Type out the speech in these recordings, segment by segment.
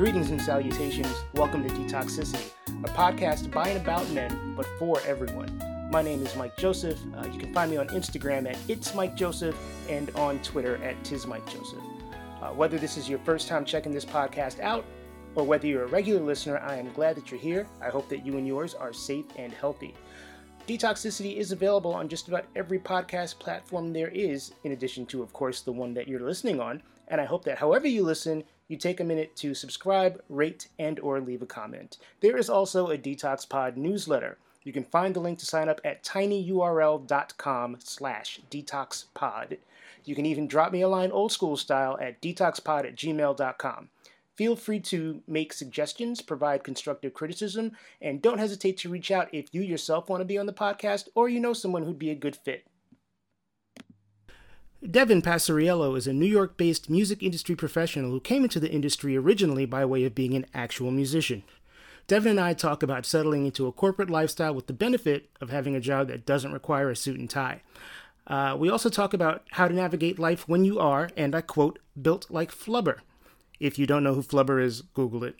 Greetings and salutations. Welcome to Detoxicity, a podcast by and about men, but for everyone. My name is Mike Joseph. Uh, you can find me on Instagram at It's Mike Joseph and on Twitter at Tis Mike Joseph. Uh, whether this is your first time checking this podcast out or whether you're a regular listener, I am glad that you're here. I hope that you and yours are safe and healthy. Detoxicity is available on just about every podcast platform there is, in addition to, of course, the one that you're listening on. And I hope that however you listen, you take a minute to subscribe, rate, and or leave a comment. There is also a Detox Pod newsletter. You can find the link to sign up at tinyurl.com slash detoxpod. You can even drop me a line old school style at detoxpod at gmail.com. Feel free to make suggestions, provide constructive criticism, and don't hesitate to reach out if you yourself want to be on the podcast or you know someone who'd be a good fit. Devin Passariello is a New York based music industry professional who came into the industry originally by way of being an actual musician. Devin and I talk about settling into a corporate lifestyle with the benefit of having a job that doesn't require a suit and tie. Uh, we also talk about how to navigate life when you are, and I quote, built like Flubber. If you don't know who Flubber is, Google it.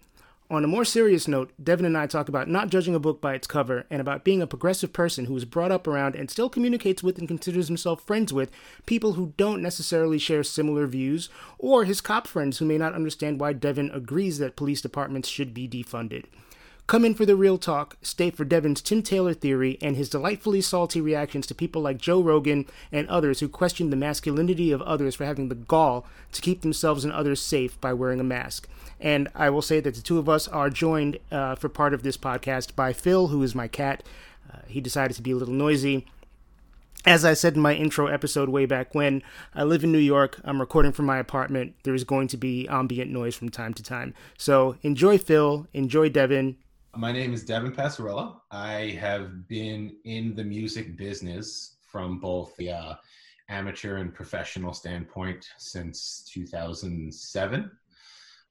On a more serious note, Devin and I talk about not judging a book by its cover and about being a progressive person who is brought up around and still communicates with and considers himself friends with people who don't necessarily share similar views, or his cop friends who may not understand why Devin agrees that police departments should be defunded. Come in for the real talk, stay for Devin's Tim Taylor theory and his delightfully salty reactions to people like Joe Rogan and others who question the masculinity of others for having the gall to keep themselves and others safe by wearing a mask. And I will say that the two of us are joined uh, for part of this podcast by Phil, who is my cat. Uh, he decided to be a little noisy. As I said in my intro episode way back when, I live in New York. I'm recording from my apartment. There is going to be ambient noise from time to time. So enjoy Phil, enjoy Devin, my name is Devin Passarella. I have been in the music business from both the uh, amateur and professional standpoint since 2007.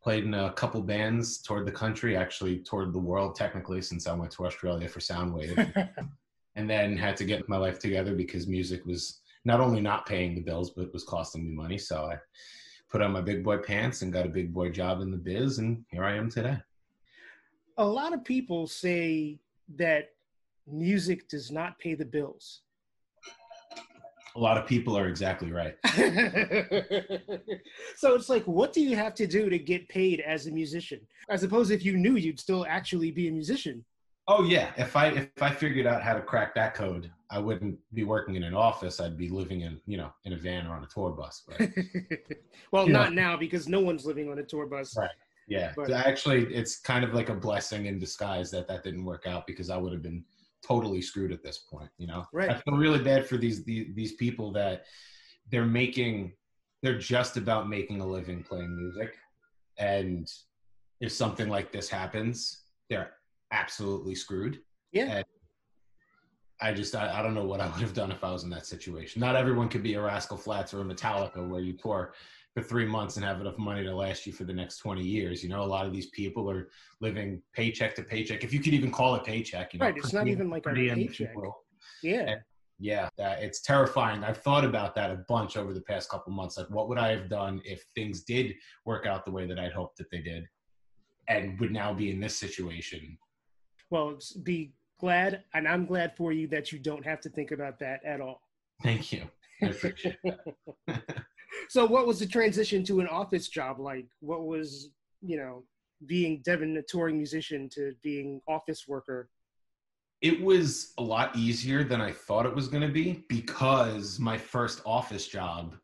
Played in a couple bands toward the country, actually toward the world, technically, since I went to Australia for Soundwave. and then had to get my life together because music was not only not paying the bills, but was costing me money. So I put on my big boy pants and got a big boy job in the biz, and here I am today a lot of people say that music does not pay the bills. A lot of people are exactly right. so it's like, what do you have to do to get paid as a musician? I suppose if you knew, you'd still actually be a musician. Oh yeah, if I if I figured out how to crack that code, I wouldn't be working in an office. I'd be living in you know in a van or on a tour bus. But, well, not know. now because no one's living on a tour bus. Right. Yeah, but, actually, it's kind of like a blessing in disguise that that didn't work out because I would have been totally screwed at this point. You know, right? I feel really bad for these these, these people that they're making. They're just about making a living playing music, and if something like this happens, they're absolutely screwed. Yeah. And I just I, I don't know what I would have done if I was in that situation. Not everyone could be a Rascal Flatts or a Metallica where you pour for three months and have enough money to last you for the next 20 years. You know, a lot of these people are living paycheck to paycheck. If you could even call it paycheck, you know, right. It's not even like a paycheck. Yeah. And yeah. it's terrifying. I've thought about that a bunch over the past couple months. Like what would I have done if things did work out the way that I'd hoped that they did and would now be in this situation? Well, be glad. And I'm glad for you that you don't have to think about that at all. Thank you. I appreciate that. so what was the transition to an office job like? What was, you know, being Devin, a touring musician, to being office worker? It was a lot easier than I thought it was going to be because my first office job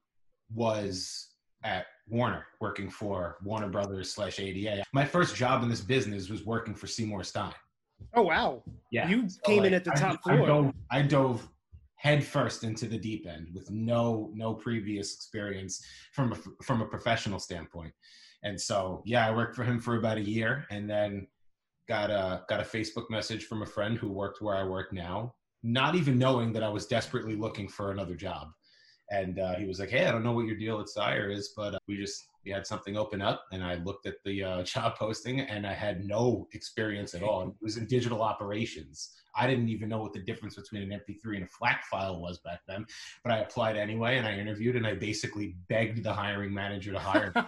was at Warner, working for Warner Brothers slash ADA. My first job in this business was working for Seymour Stein. Oh wow! Yeah, you so came like, in at the top I, floor. I dove, I dove headfirst into the deep end with no no previous experience from a, from a professional standpoint. And so, yeah, I worked for him for about a year, and then got a got a Facebook message from a friend who worked where I work now, not even knowing that I was desperately looking for another job. And uh, he was like, "Hey, I don't know what your deal at Sire is, but uh, we just we had something open up." And I looked at the uh, job posting, and I had no experience at all. It was in digital operations. I didn't even know what the difference between an MP3 and a FLAC file was back then. But I applied anyway and I interviewed and I basically begged the hiring manager to hire me.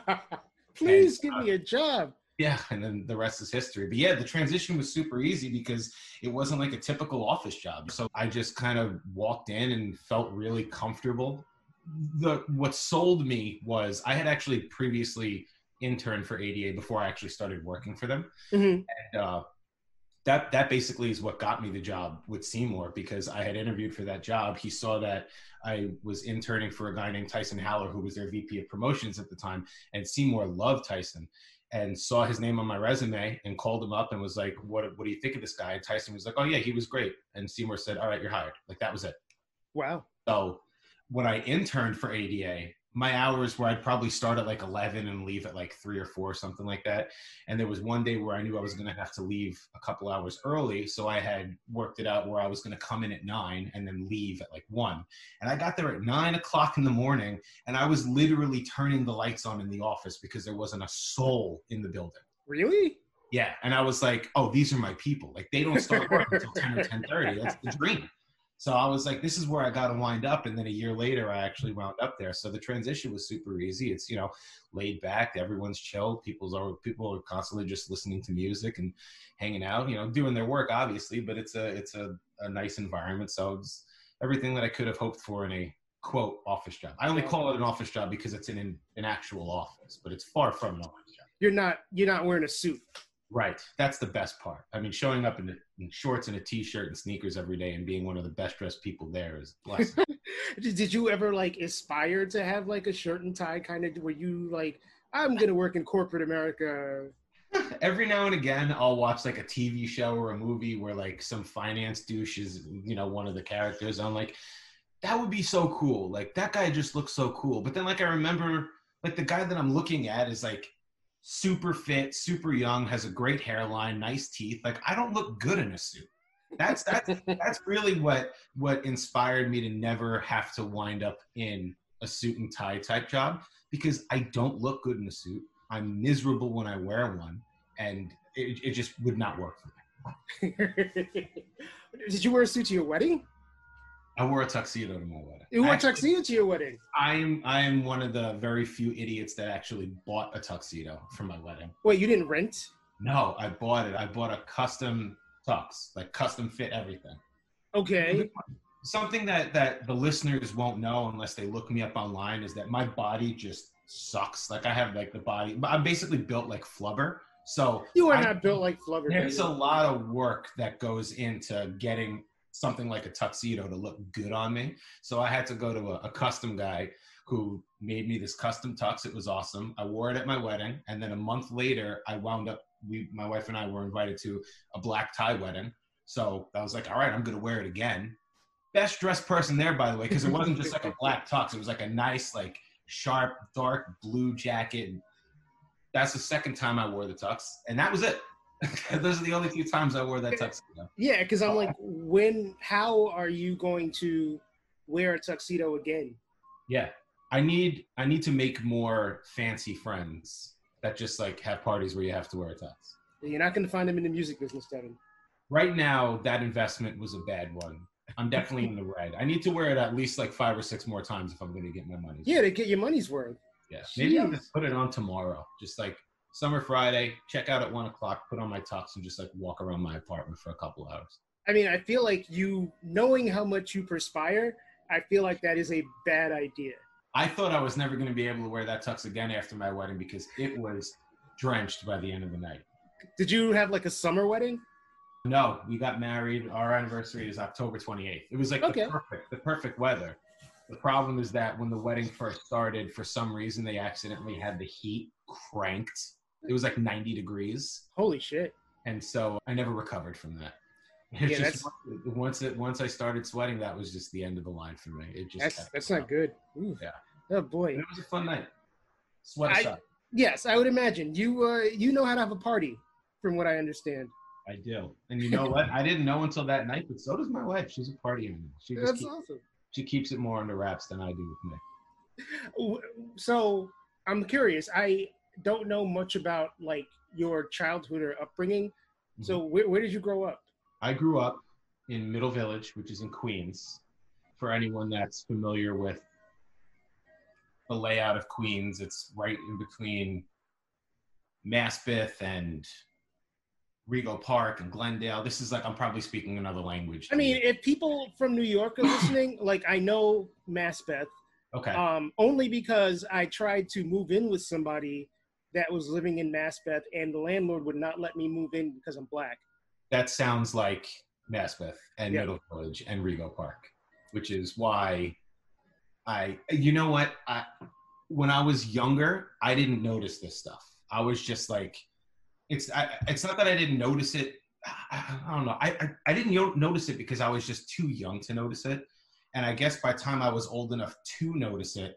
Please And, give me a job. yeah and then the rest is history but yeah the transition was super easy because it wasn't like a typical office job so i just kind of walked in and felt really comfortable the what sold me was i had actually previously interned for ada before i actually started working for them Mhm. and uh, that that basically is what got me the job with Seymour because I had interviewed for that job. He saw that I was interning for a guy named Tyson Haller, who was their VP of promotions at the time, and Seymour loved Tyson and saw his name on my resume and called him up and was like, "What what do you think of this guy?" And Tyson was like, "Oh yeah, he was great." And Seymour said, "All right, you're hired." Like that was it. Wow. So when I interned for ADA, my hours where I'd probably start at like 11 and leave at like three or four, something like that. And there was one day where I knew I was going to have to leave a couple hours early. So I had worked it out where I was going to come in at nine and then leave at like one. And I got there at nine o'clock in the morning and I was literally turning the lights on in the office because there wasn't a soul in the building. Really? Yeah. And I was like, oh, these are my people. Like they don't start work until 10 or 10:30. That's the dream. So I was like, this is where I got to wind up. And then a year later, I actually wound up there. So the transition was super easy. It's, you know, laid back. Everyone's chilled. People's are, people are constantly just listening to music and hanging out, you know, doing their work, obviously, but it's a, it's a, a nice environment. So it's everything that I could have hoped for in a quote office job. I only call it an office job because it's in an, an actual office, but it's far from an office job. You're not you're not wearing a suit. Right. That's the best part. I mean, showing up in, in shorts and a t-shirt and sneakers every day and being one of the best dressed people there is a blessing. Did, you ever like aspire to have like a shirt and tie kind of were you like I'm gonna work in corporate America? every now and again, I'll watch like a TV show or a movie where like some finance douche is, you know, one of the characters. I'm like, that would be so cool. Like that guy just looks so cool. But then like I remember like the guy that I'm looking at is like super fit, super young, has a great hairline, nice teeth. Like I don't look good in a suit. That's that's that's really what what inspired me to never have to wind up in a suit and tie type job because I don't look good in a suit. I'm miserable when I wear one, and it, it just would not work for me. Did you wear a suit to your wedding? I wore a tuxedo to my wedding. You wore a tuxedo to your wedding. I'm I'm one of the very few idiots that actually bought a tuxedo for my wedding. Wait, you didn't rent? No, I bought it. I bought a custom tux, like custom fit everything. Okay. Something that that the listeners won't know unless they look me up online is that my body just sucks. Like I have like the body, I'm basically built like flubber. So You are I- not built like Flubber. There's baby. a lot of work that goes into getting something like a tuxedo to look good on me. So I had to go to a, a custom guy who made me this custom tux. It was awesome. I wore it at my wedding, and then a month later, I wound up. We, my wife and I, were invited to a black tie wedding. So I was like, all right, I'm gonna wear it again. Best dressed person there, by the way, because it wasn't just like a black tux. It was like a nice, like sharp, dark blue jacket. That's the second time I wore the tux, and that was it. Those are the only few times I wore that tuxedo. Yeah, because I'm like, when? How are you going to wear a tuxedo again? Yeah, I need I need to make more fancy friends that just like have parties where you have to wear a tux. You're not going to find them in the music business, Devin. Right now, that investment was a bad one. I'm definitely in the red. I need to wear it at least like five or six more times if I'm going to get my money. Yeah, to get your money's worth. yeah. Maybe I'll just put it on tomorrow. Just like summer Friday, check out at one o'clock, put on my tux, and just like walk around my apartment for a couple hours. I mean, I feel like you knowing how much you perspire, I feel like that is a bad idea. I thought I was never going to be able to wear that tux again after my wedding because it was drenched by the end of the night. Did you have like a summer wedding? No, we got married. Our anniversary is October 28th. It was like Okay. the perfect, the perfect weather. The problem is that when the wedding first started, for some reason they accidentally had the heat cranked. It was like 90 degrees, Holy shit. and so I never recovered from that. It's Yeah, just once it once I started sweating, that was just the end of the line for me. It just That's that's not good. Ooh. Yeah. Oh boy. It was a fun night. Sweat I- aside. Yes, I would imagine you. Uh, you know how to have a party, from what I understand. I do. And you know what? I didn't know until that night, but so does my wife. She's a party animal. She just That's keep- awesome. she keeps it more under wraps than I do with me. So I'm curious. I don't know much about like your childhood or upbringing. So Mm-hmm. where, where did you grow up? I grew up in Middle Village, which is in Queens. For anyone that's familiar with the layout of Queens, it's right in between Maspeth and Rego Park and Glendale. This is like I'm probably speaking another language. I mean, if people from New York are listening, like I know Maspeth. Okay. Um, only because I tried to move in with somebody that was living in Maspeth, and the landlord would not let me move in because I'm black. That sounds like Maspeth and Yeah. Middle Village and Rego Park, which is why I, you know what, I, when I was younger, I didn't notice this stuff. I was just like, it's, I, it's not that I didn't notice it. I, I don't know. I, I, I didn't yo- notice it because I was just too young to notice it. And I guess by the time I was old enough to notice it,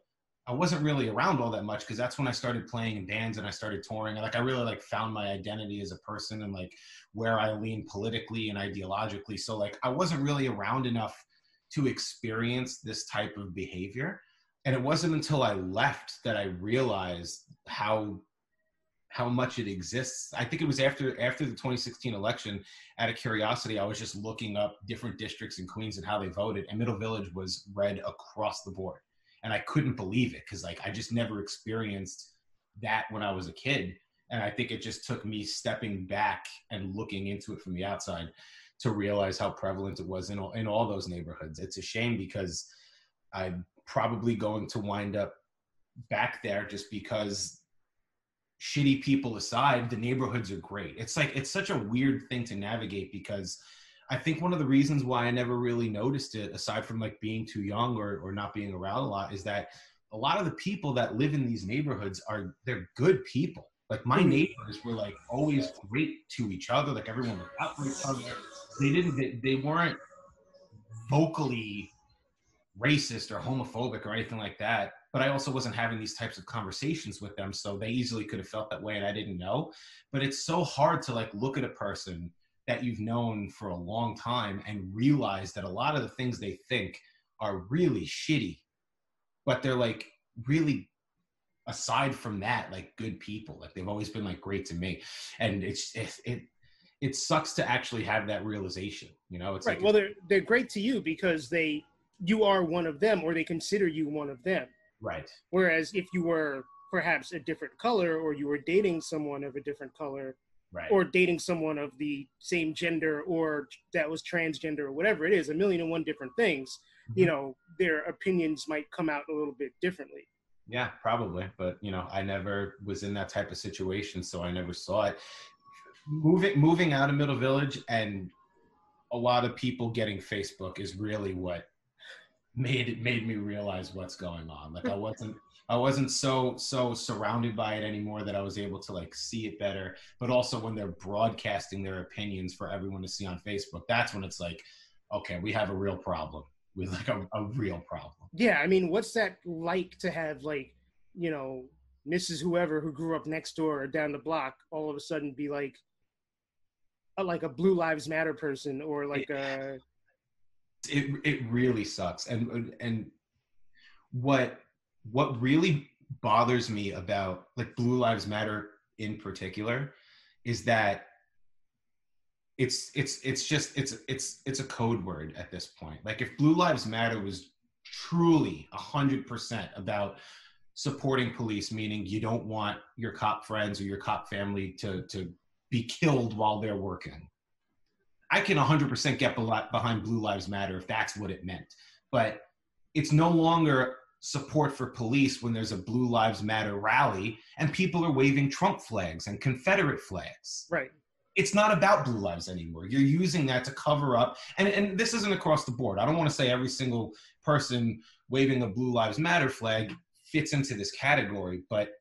I wasn't really around all that much because that's when I started playing in bands and I started touring. Like I really like found my identity as a person and like where I lean politically and ideologically. So like I wasn't really around enough to experience this type of behavior. And it wasn't until I left that I realized how how much it exists. I think it was after after the 2016 election. Out of curiosity, I was just looking up different districts in Queens and how they voted, and Middle Village was red across the board, and I couldn't believe it because like I just never experienced that when I was a kid, and I think it just took me stepping back and looking into it from the outside to realize how prevalent it was in all, in all those neighborhoods. It's a shame because I'm probably going to wind up back there just because shitty people aside, the neighborhoods are great. It's like it's such a weird thing to navigate because I think one of the reasons why I never really noticed it, aside from like being too young or, or not being around a lot, is that a lot of the people that live in these neighborhoods are they're good people. Like my mm-hmm. neighbors were like always great to each other. Like everyone looked out for each other. They didn't. They, they weren't vocally racist or homophobic or anything like that. But I also wasn't having these types of conversations with them, so they easily could have felt that way, and I didn't know. But it's so hard to like look at a person that you've known for a long time and realize that a lot of the things they think are really shitty, but they're like really aside from that like good people like they've always been like great to me and it's it it, it sucks to actually have that realization you know it's Right. like Well, they're they're great to you because they you are one of them, or they consider you one of them. right Whereas if you were perhaps a different color, or you were dating someone of a different color, right or dating someone of the same gender, or that was transgender, or whatever it is, a million and one different things. You Mhm. know, their opinions might come out a little bit differently. Yeah, probably. But you know, I never was in that type of situation, so I never saw it. Moving moving out of Middle Village and a lot of people getting Facebook is really what made it made me realize what's going on. Like I wasn't I wasn't so so surrounded by it anymore that I was able to like see it better. But also when they're broadcasting their opinions for everyone to see on Facebook, that's when it's like, okay, we have a real problem. We like a, a real problem. Yeah, I mean, what's that like to have like, you know, Mrs. Whoever who grew up next door or down the block all of a sudden be like, a, like a Blue Lives Matter person or like a it it really sucks and and what what really bothers me about like blue lives matter in particular is that it's it's it's just it's it's it's a code word at this point like if blue lives matter was truly 100% about supporting police meaning you don't want your cop friends or your cop family to to be killed while they're working I can 100% get behind Blue Lives Matter if that's what it meant. But it's no longer support for police when there's a Blue Lives Matter rally and people are waving Trump flags and Confederate flags. right. It's not about Blue Lives anymore. You're using that to cover up. And, and this isn't across the board. I don't want to say every single person waving a Blue Lives Matter flag fits into this category, but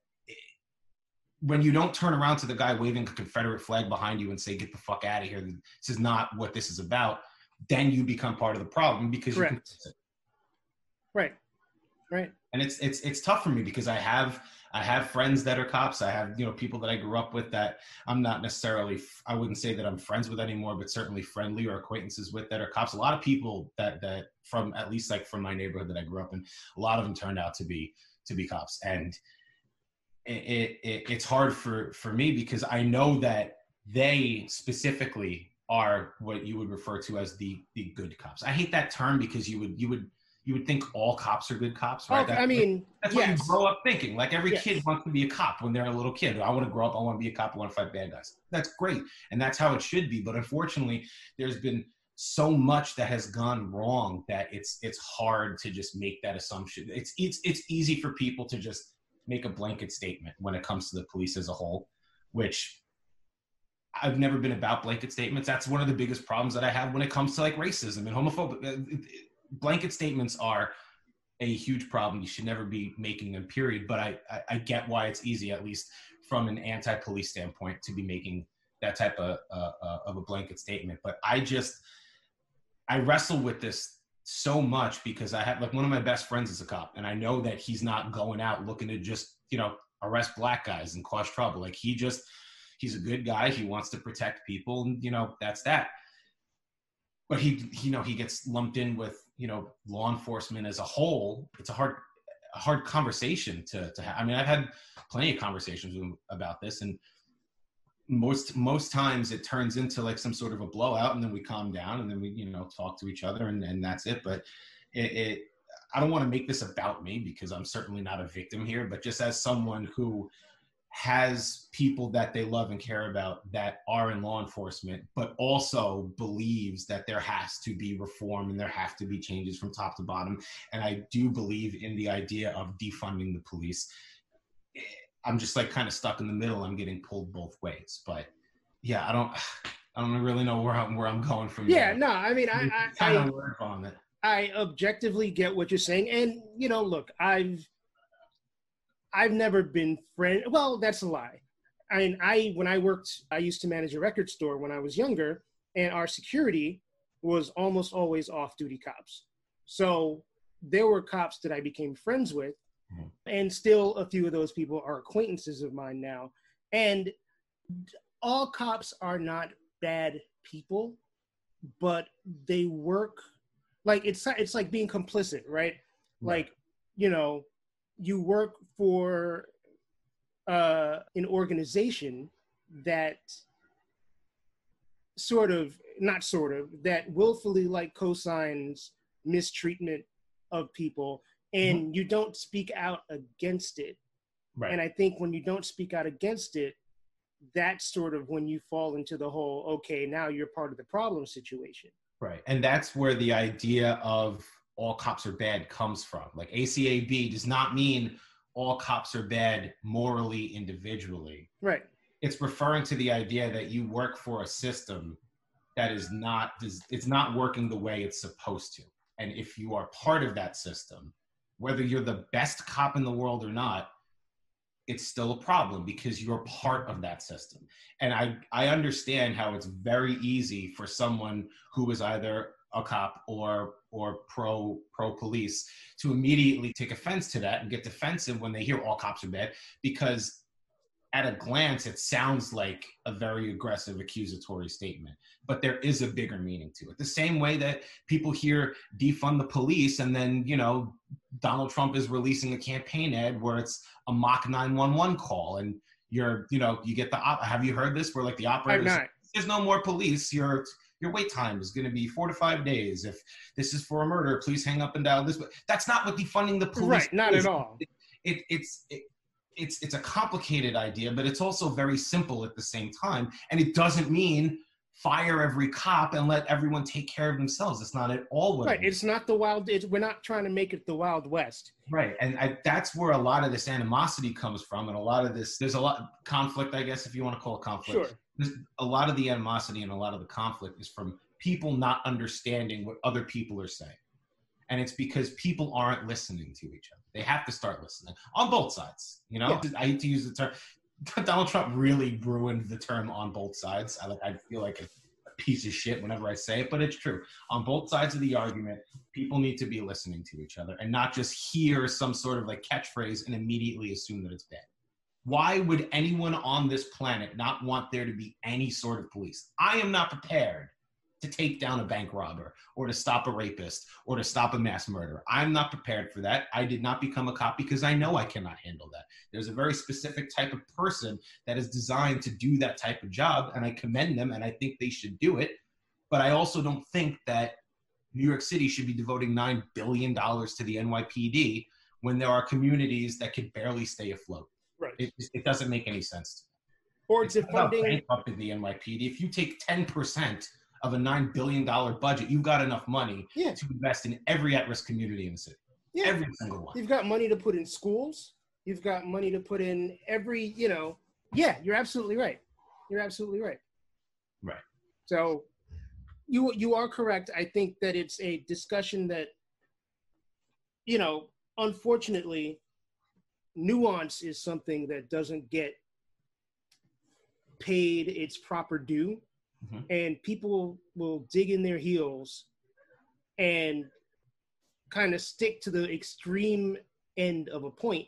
when you don't turn around to the guy waving a Confederate flag behind you and say, "Get the fuck out of here! This is not what this is about," then you become part of the problem because Correct. Right. Right. and it's it's it's tough for me because I have I have friends that are cops. I have you know people that I grew up with that I'm not necessarily I wouldn't say that I'm friends with anymore, but certainly friendly or acquaintances with that are cops. A lot of people that that from at least like from my neighborhood that I grew up in, a lot of them turned out to be to be cops, and it, it it's hard for for me because I know that they specifically are what you would refer to as the the good cops. I hate that term because you would you would you would think all cops are good cops, right? Oh, I mean, that's yes. what you grow up thinking. Like every Yes. kid wants to be a cop when they're a little kid. I want to grow up. I want to be a cop. I want to fight bad guys. That's great, and that's how it should be. But unfortunately, there's been so much that has gone wrong that it's it's hard to just make that assumption. It's it's it's easy for people to just make a blanket statement when it comes to the police as a whole, which I've never been about blanket statements. That's one of the biggest problems that I have when it comes to like racism and homophobia. Uh, Blanket statements are a huge problem. You should never be making them, period. But I, I, I get why it's easy, at least from an anti-police standpoint, to be making that type of uh, uh, of a blanket statement. But I just I wrestle with this so much because I have like one of my best friends is a cop, and I know that he's not going out looking to just you know arrest black guys and cause trouble. Like he just he's a good guy. He wants to protect people, and you know that's that. But he, you know, he gets lumped in with you know law enforcement as a whole. It's a hard, a hard conversation to to have. I mean, I've had plenty of conversations with about this, and most most times it turns into like some sort of a blowout, and then we calm down, and then we you know talk to each other, and and that's it. But it, it I don't want to make this about me because I'm certainly not a victim here, but just as someone who has people that they love and care about that are in law enforcement, but also believes that there has to be reform and there have to be changes from top to bottom. And I do believe in the idea of defunding the police. I'm just like kind of stuck in the middle. I'm getting pulled both ways, but yeah, I don't, I don't really know where I'm where I'm going from. Yeah, there. no, I mean, I, I, kind I, of word vomit. I objectively get what you're saying, and you know, look, I've I've never been friend. Well, that's a lie. I mean, I when I worked, I used to manage a record store when I was younger, and our security was almost always off-duty cops. So there were cops that I became friends with, Mhm. and still a few of those people are acquaintances of mine now. And all cops are not bad people, but they work like it's it's like being complicit, right? Like, you know, you work for uh, an organization that sort of not sort of that willfully like cosigns mistreatment of people and you don't speak out against it right. and i think when you don't speak out against it that's sort of when you fall into the whole okay now you're part of the problem situation Right. And that's where the idea of all cops are bad comes from. Like ACAB does not mean all cops are bad morally, individually. right It's referring to the idea that you work for a system that is not it's not working the way it's supposed to. And if you are part of that system, whether you're the best cop in the world or not, it's still a problem because you're part of that system. And I, I understand how it's very easy for someone who is either a cop or or pro pro police to immediately take offense to that and get defensive when they hear all cops are bad because at a glance it sounds like a very aggressive accusatory statement but there is a bigger meaning to it. The same way that people hear defund the police and then you know donald trump is releasing a campaign ad where it's a mock 911 call and you're you know you get the op- have you heard this? Where like the operator there's no more police. Your your wait time is going to be four to five days if this is for a murder please hang up and dial this But that's not what defunding the police right not is at all it, it's it, it's it's a complicated idea, but it's also very simple at the same time. And it doesn't mean fire every cop and let everyone take care of themselves. It's not at all what right it it's not the wild it's, we're not trying to make it the wild west Right, and I, that's where a lot of this animosity comes from, and a lot of this. There's a lot of conflict, I guess, if you want to call it conflict. sure There's, a lot of the animosity and a lot of the conflict is from people not understanding what other people are saying, and it's because people aren't listening to each other. They have to start listening on both sides. You know, I hate to use the term. Donald Trump really ruined the term "on both sides." I like. I feel like a, a piece of shit whenever I say it, but it's true. On both sides of the argument, people need to be listening to each other and not just hear some sort of like catchphrase and immediately assume that it's bad. Why would anyone on this planet not want there to be any sort of police? I am not prepared to take down a bank robber or to stop a rapist or to stop a mass murder. I'm not prepared for that. I did not become a cop because I know I cannot handle that. There's a very specific type of person that is designed to do that type of job, and I commend them and I think they should do it. But I also don't think that New York City should be devoting $9 billion to the NYPD when there are communities that could barely stay afloat. Right. It, it doesn't make any sense. Or it's, it's funding bankrupted the NYPD. If you take 10% of a $9 billion budget, you've got enough money yeah. to invest in every at-risk community in the city. Yeah. Every single one. You've got money to put in schools. You've got money to put in every, you know, yeah, you're absolutely right. You're absolutely right. Right. So you you are correct. I think that it's a discussion that you know, unfortunately, nuance is something that doesn't get paid its proper due. Mm-hmm. And people will dig in their heels and kind of stick to the extreme end of a point.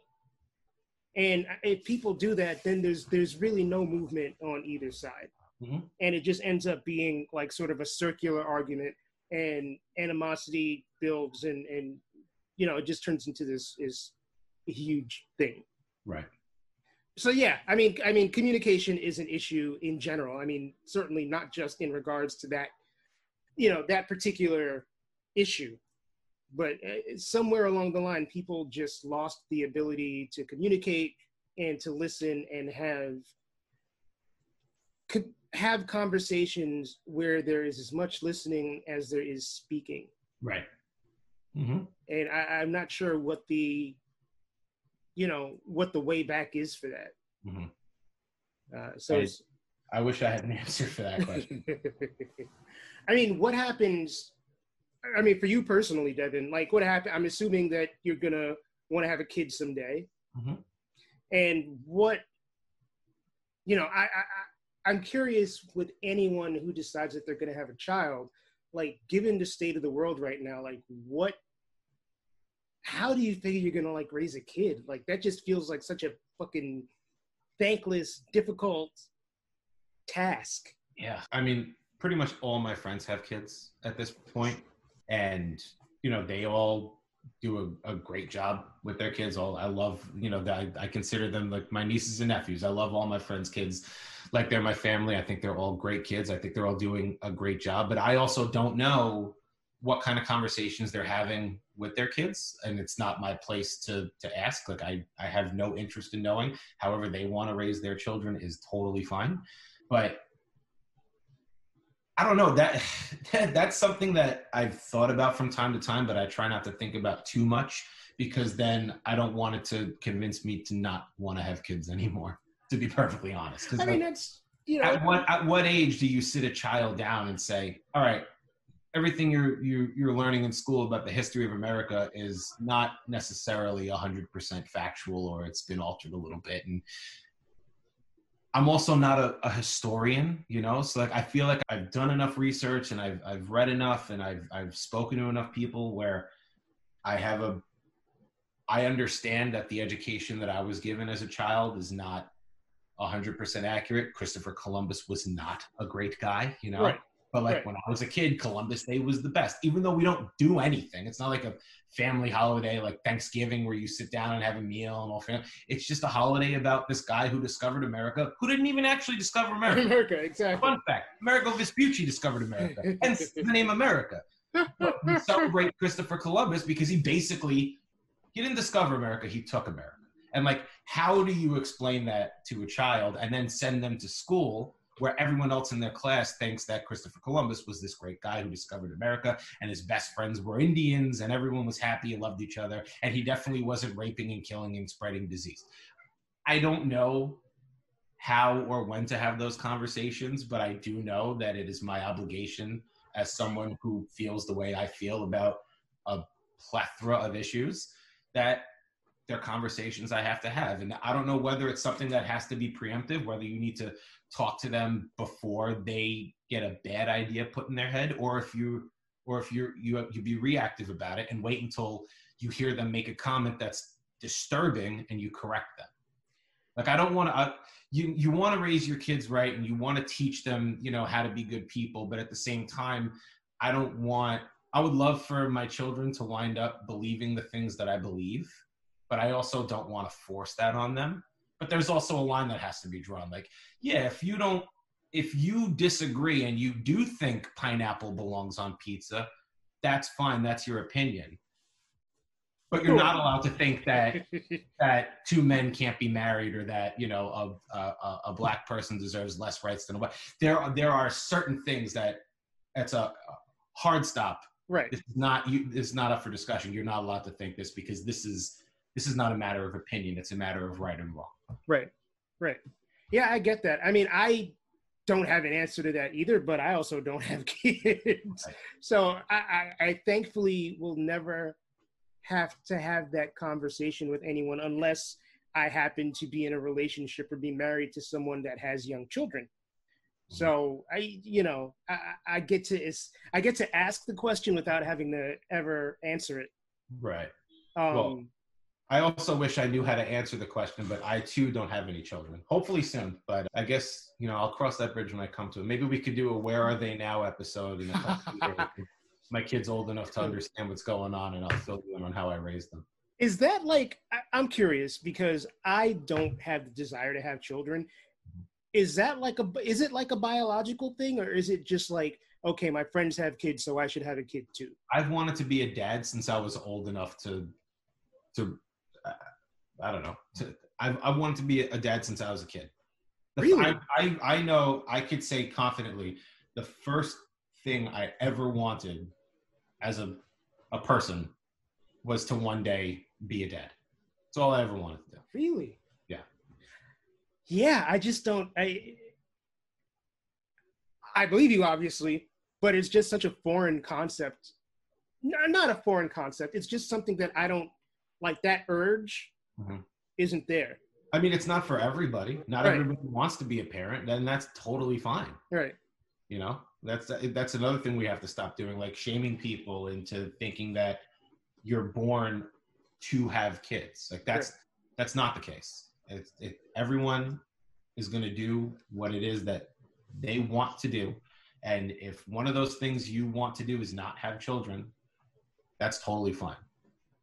And if people do that, then there's there's really no movement on either side. Mm-hmm. And it just ends up being like sort of a circular argument and animosity builds and and you know it just turns into this is a huge thing. Right. So yeah, I mean I mean communication is an issue in general. I mean certainly not just in regards to that you know that particular issue but uh, somewhere along the line people just lost the ability to communicate and to listen and have could have conversations where there is as much listening as there is speaking right mm-hmm. and I, am not sure what the you know what the way back is for that mm-hmm. uh, so I, I wish i had an answer for that question i mean what happens I mean, for you personally, Devin, like what happened? I'm assuming that you're gonna want to have a kid someday, mm-hmm. and what, you know, I, I I'm curious with anyone who decides that they're gonna have a child, like given the state of the world right now, like what, how do you figure you're gonna like raise a kid? Like that just feels like such a fucking thankless, difficult task. Yeah, I mean, pretty much all my friends have kids at this point and you know they all do a, a, great job with their kids. All i love you know I, I consider them like my nieces and nephews. I love all my friends kids. Like they're my family. I think they're all great kids. I think they're all doing a great job. But i also don't know what kind of conversations they're having with their kids and it's not my place to to ask. Like i i have no interest in knowing. However they want to raise their children is totally fine. But I don't know that, that that's something that I've thought about from time to time, but I try not to think about too much because then I don't want it to convince me to not want to have kids anymore. To be perfectly honest, I mean that's you know at what at what age do you sit a child down and say, all right, everything you're you, you're learning in school about the history of America is not necessarily hundred percent factual or it's been altered a little bit and I'm also not a, a, historian, you know, so like I feel like I've done enough research and I've I've read enough and I've I've spoken to enough people where I have a I understand that the education that I was given as a child is not 100% accurate. Christopher Columbus was not a great guy, you know. Right. But like right. when I was a kid, Columbus Day was the best. Even though we don't do anything, it's not like a family holiday like Thanksgiving where you sit down and have a meal and all family. It's just a holiday about this guy who discovered America, who didn't even actually discover America. America, exactly. Fun fact: Amerigo Vespucci discovered America, hence the name America. we celebrate Christopher Columbus because he basically he didn't discover America; he took America. And like, how do you explain that to a child and then send them to school? Where everyone else in their class thinks that Christopher Columbus was this great guy who discovered America and his best friends were Indians and everyone was happy and loved each other. And he definitely wasn't raping and killing and spreading disease. I don't know how or when to have those conversations, but I do know that it is my obligation as someone who feels the way I feel about a plethora of issues that they're conversations I have to have. And I don't know whether it's something that has to be preemptive, whether you need to talk to them before they get a bad idea put in their head, or if you or if you're you you be reactive about it and wait until you hear them make a comment that's disturbing and you correct them. Like I don't want to. you you want to raise your kids right and you want to teach them you know how to be good people, but at the same time, I don't want. I would love for my children to wind up believing the things that I believe, but I also don't want to force that on them but there's also a line that has to be drawn like yeah if you don't if you disagree and you do think pineapple belongs on pizza that's fine. That's your opinion. But you're not allowed to think that that two men can't be married or that you know a, a, a black person deserves less rights than a white. There are there are certain things that that's a hard stop. right. It's not you. It's not up for discussion. You're not allowed to think this because this is this is not a matter of opinion. It's a matter of right and wrong. Right. Right. Yeah, I get that. I mean, I don't have an answer to that either, but I also don't have kids. Right. So I, I, I thankfully will never have to have that conversation with anyone unless I happen to be in a relationship or be married to someone that has young children. So I, you know, I, I I get to is I get to ask the question without having to ever answer it. Right. Um, Well, I also wish I knew how to answer the question, but I too don't have any children. Hopefully soon, but I guess you know I'll cross that bridge when I come to it. Maybe we could do a "Where Are They Now" episode in a couple of years. My kid's old enough to understand what's going on, and I'll fill you in on how I raised them. is that like I, i'm curious because i don't have the desire to have children is that like a is it like a biological thing or is it just like okay my friends have kids so i should have a kid too I've wanted to be a dad since I was old enough to, to, I don't know. I've I wanted to be a dad since I was a kid. The- Really? I, I I know I could say confidently the first thing I ever wanted as a a person was to one day be a dad. That's all I ever wanted to do. really Yeah. yeah i just don't i i believe you obviously but it's just such a foreign concept no, not a foreign concept it's just something that i don't like that urge Mhm. isn't there I mean, it's not for everybody. Not Right. everybody wants to be a parent, and that's totally fine. right you know that's that's another thing we have to stop doing like shaming people into thinking that you're born to have kids like that's that's not the case it's, it, everyone is going to do what it is that they want to do and if one of those things you want to do is not have children that's totally fine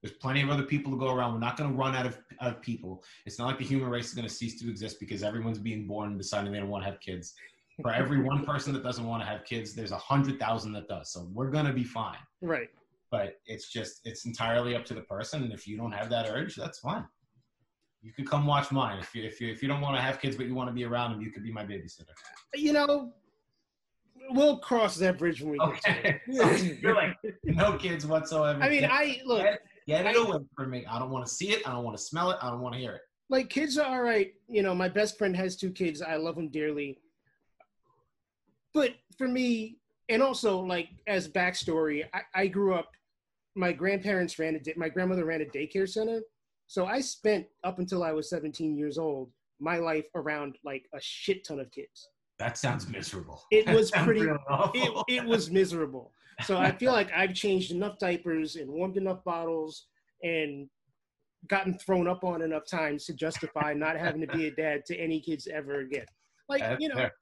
there's plenty of other people to go around we're not going to run out of, out of people it's not like the human race is going to cease to exist because everyone's being born and deciding they don't want to have kids for every one person that doesn't want to have kids, there's a hundred thousand that does. So we're gonna be fine. right But it's just it's entirely up to the person, and if you don't have that urge, that's fine. You could come watch mine. If you if you if you don't want to have kids but you want to be around them, you could be my babysitter. you know, we'll cross that bridge when we get Okay. to it. you're like no kids whatsoever. I mean, I look get it away from me. I don't want to see it. I don't want to smell it. I don't want to hear it. like kids are all right. You know, my best friend has two kids. I love them dearly. But for me, and also like as backstory, I, I grew up. My grandparents ran a day, my grandmother ran a daycare center, so I spent up until I was 17 years old my life around like a shit ton of kids. That sounds miserable. It That was pretty- it, it was miserable. So I feel like I've changed enough diapers and warmed enough bottles and gotten thrown up on enough times to justify not having to be a dad to any kids ever again. Like, That's you know, fair.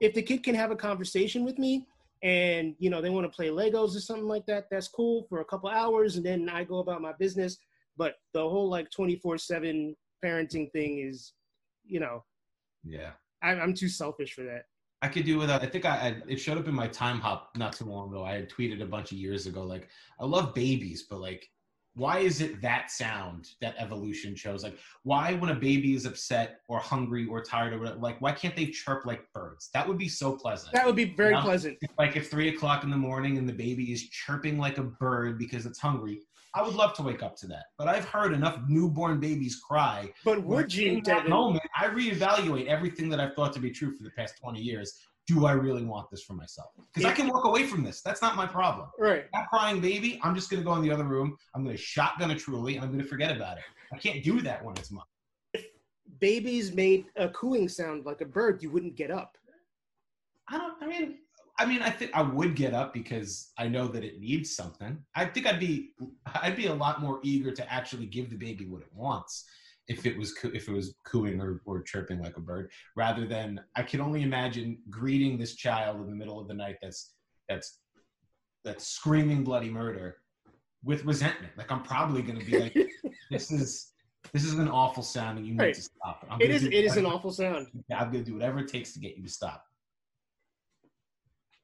if the kid can have a conversation with me and, you know, they want to play Legos or something like that, that's cool for a couple hours and then I go about my business. But the whole like 24 7 parenting thing is, you know, yeah. I, I'm too selfish for that. I could do without. I think I, I it showed up in my Timehop not too long ago. I had tweeted a bunch of years ago, like I love babies, but like, why is it that sound that evolution chose? Like, why when a baby is upset or hungry or tired or whatever, like, why can't they chirp like birds? That would be so pleasant. That would be very Yeah. pleasant. like if three o'clock in the morning and the baby is chirping like a bird because it's hungry. I would love to wake up to that, but I've heard enough newborn babies cry But would you? in that Devin? moment, I reevaluate everything that I've thought to be true for the past 20 years. Do I really want this for myself? Because I can walk away from this. That's not my problem. Right. That crying baby, I'm just going to go in the other room. I'm going to shotgun a truly, and I'm going to forget about it. I can't do that when it's mine. If babies made a cooing sound like a bird, you wouldn't get up. I don't. I mean, I mean, I think I would get up because I know that it needs something. I think I'd be, I'd be a lot more eager to actually give the baby what it wants if it was coo- if it was cooing or, or chirping like a bird, rather than I can only imagine greeting this child in the middle of the night that's that's that's screaming bloody murder with resentment. Like I'm probably going to be like, this is this is an awful sound, and you need Right. to stop. I'm It is it is an awful sound. I'm going to do whatever it takes to get you to stop.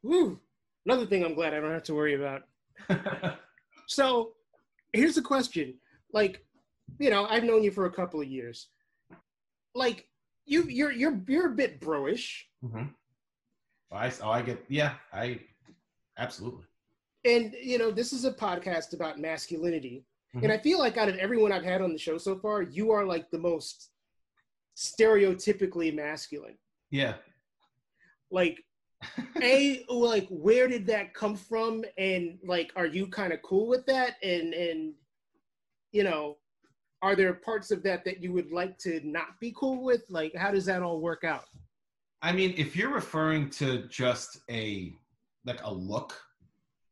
Woo. Another thing I'm glad I don't have to worry about. so here's the question. Like, you know, I've known you for a couple of years. Like, you you're you're you're a bit broish. mm-hmm. I oh I get yeah I absolutely. And you know, this is a podcast about masculinity. Mhm. And I feel like out of everyone I've had on the show so far, you are like the most stereotypically masculine. Yeah. Like, a like where did that come from? And like, are you kind of cool with that? And and you know, are there parts of that that you would like to not be cool with? Like, how does that all work out? I mean, if you're referring to just a like a look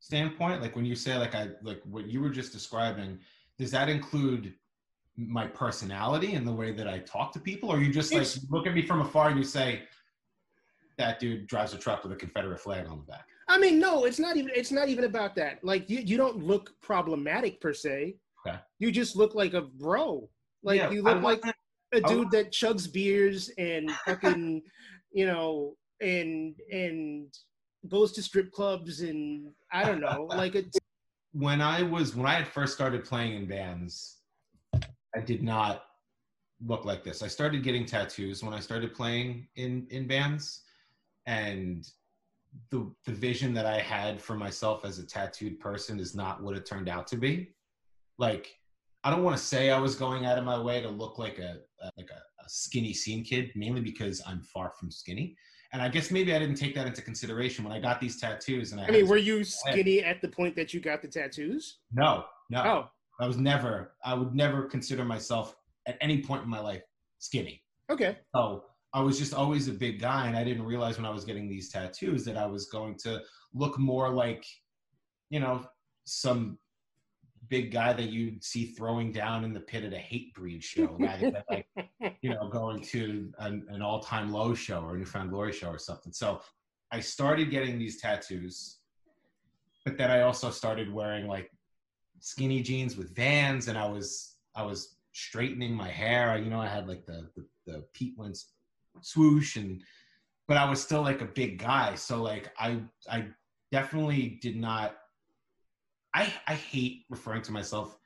standpoint, like when you say like I like what you were just describing, does that include my personality and the way that I talk to people, or you just like It's- look at me from afar and you say that dude drives a truck with a Confederate flag on the back? I mean, no, it's not even it's not even about that. Like you, you don't look problematic per se. Okay. You just look like a bro. Like Yeah, you look like wasn't- a dude that chugs beers and fucking, you know, and and goes to strip clubs and I don't know, like a when I was when I had first started playing in bands, I did not look like this. I started getting tattoos when I started playing in in bands, and the the vision that I had for myself as a tattooed person is not what it turned out to be. Like, I don't want to say I was going out of my way to look like a, a like a, a skinny scene kid, mainly because I'm far from skinny. And I guess maybe I didn't take that into consideration when I got these tattoos. And I, I mean, were you skinny at the point that you got the tattoos? no, no. Oh, I was never, I would never consider myself at any point in my life skinny. okay. So I was just always a big guy, and I didn't realize when I was getting these tattoos that I was going to look more like, you know, some big guy that you'd see throwing down in the pit at a Hatebreed show, rather than like, you know, going to an, an All Time Low show or a New Found Glory show or something. So I started getting these tattoos, but then I also started wearing like skinny jeans with Vans, and I was I was straightening my hair. You know, I had like the the, the Pete Wentz swoosh, and but I was still like a big guy. So like I I definitely did not. I I hate referring to myself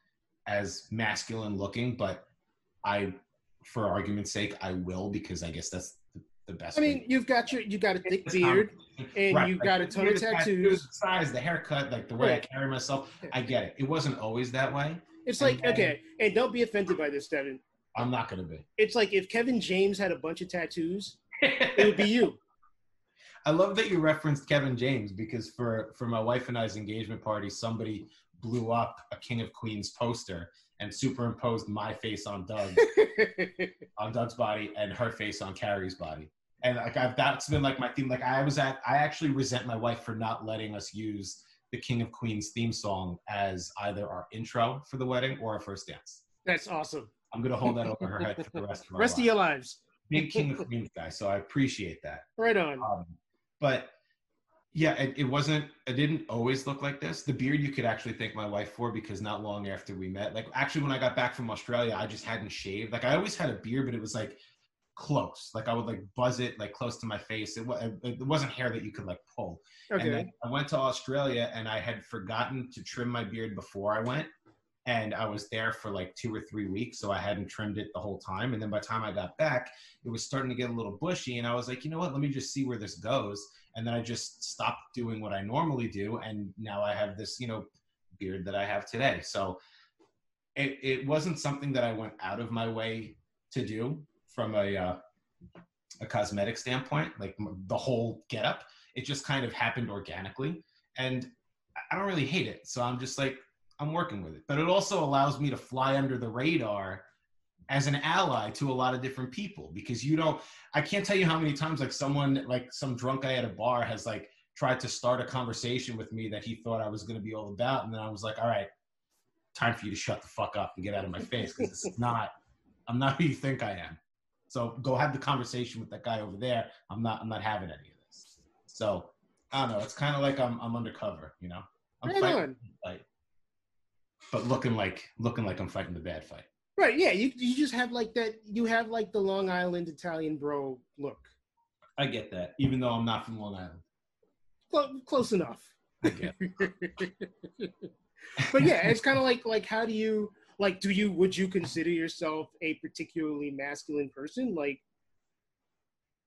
as masculine looking, but I, for argument's sake, I will because I guess that's the, the best. I way mean, you've got your you got a thick beard and Right, you've like, got a ton of tattoos. the size, the haircut, like the way Right. I carry myself. I get it. It wasn't always that way. It's like then- okay, and don't be offended by this, Devin. I'm not gonna be. It's like if Kevin James had a bunch of tattoos, it would be you. I love that you referenced Kevin James because for for my wife and I's engagement party, somebody blew up a King of Queens poster and superimposed my face on Doug on Doug's body and her face on Carrie's body. And like I've, that's been like my theme. Like I was at, I actually resent my wife for not letting us use the King of Queens theme song as either our intro for the wedding or our first dance. That's awesome. I'm gonna hold that over her head for the rest of our Rest of your lives. Big King of Queens guy, so I appreciate that. Right on. Um, but yeah, it, it wasn't. It didn't always look like this. The beard you could actually thank my wife for because not long after we met, like actually when I got back from Australia, I just hadn't shaved. Like I always had a beard, but it was like close. Like I would like buzz it like close to my face. It, it, it wasn't hair that you could like pull. And Okay. then I went to Australia and I had forgotten to trim my beard before I went. And I was there for like two or three weeks, so I hadn't trimmed it the whole time. And then by the time I got back, it was starting to get a little bushy. And I was like, you know what? Let me just see where this goes. And then I just stopped doing what I normally do. And now I have this, you know, beard that I have today. So it, it wasn't something that I went out of my way to do from a, uh, a cosmetic standpoint, like the whole getup. It just kind of happened organically. And I don't really hate it. So I'm just like, I'm working with it. But it also allows me to fly under the radar as an ally to a lot of different people because you don't I can't tell you how many times like someone like some drunk guy at a bar has like tried to start a conversation with me that he thought I was going to be all about. And then I was like all right time for you to shut the fuck up and get out of my face because it's not I'm not who you think I am. So go have the conversation with that guy over there. I'm not I'm not having any of this. So I don't know. It's kind of like I'm I'm undercover you know? I'm Right fighting on. the fight but looking like looking like I'm fighting the bad fight Right. Yeah. You you just have like that. You have like the Long Island Italian bro look. I get that even though I'm not from Long Island Clo- close enough. I get but yeah, it's kind of like like how do you like do you would you consider yourself a particularly masculine person? Like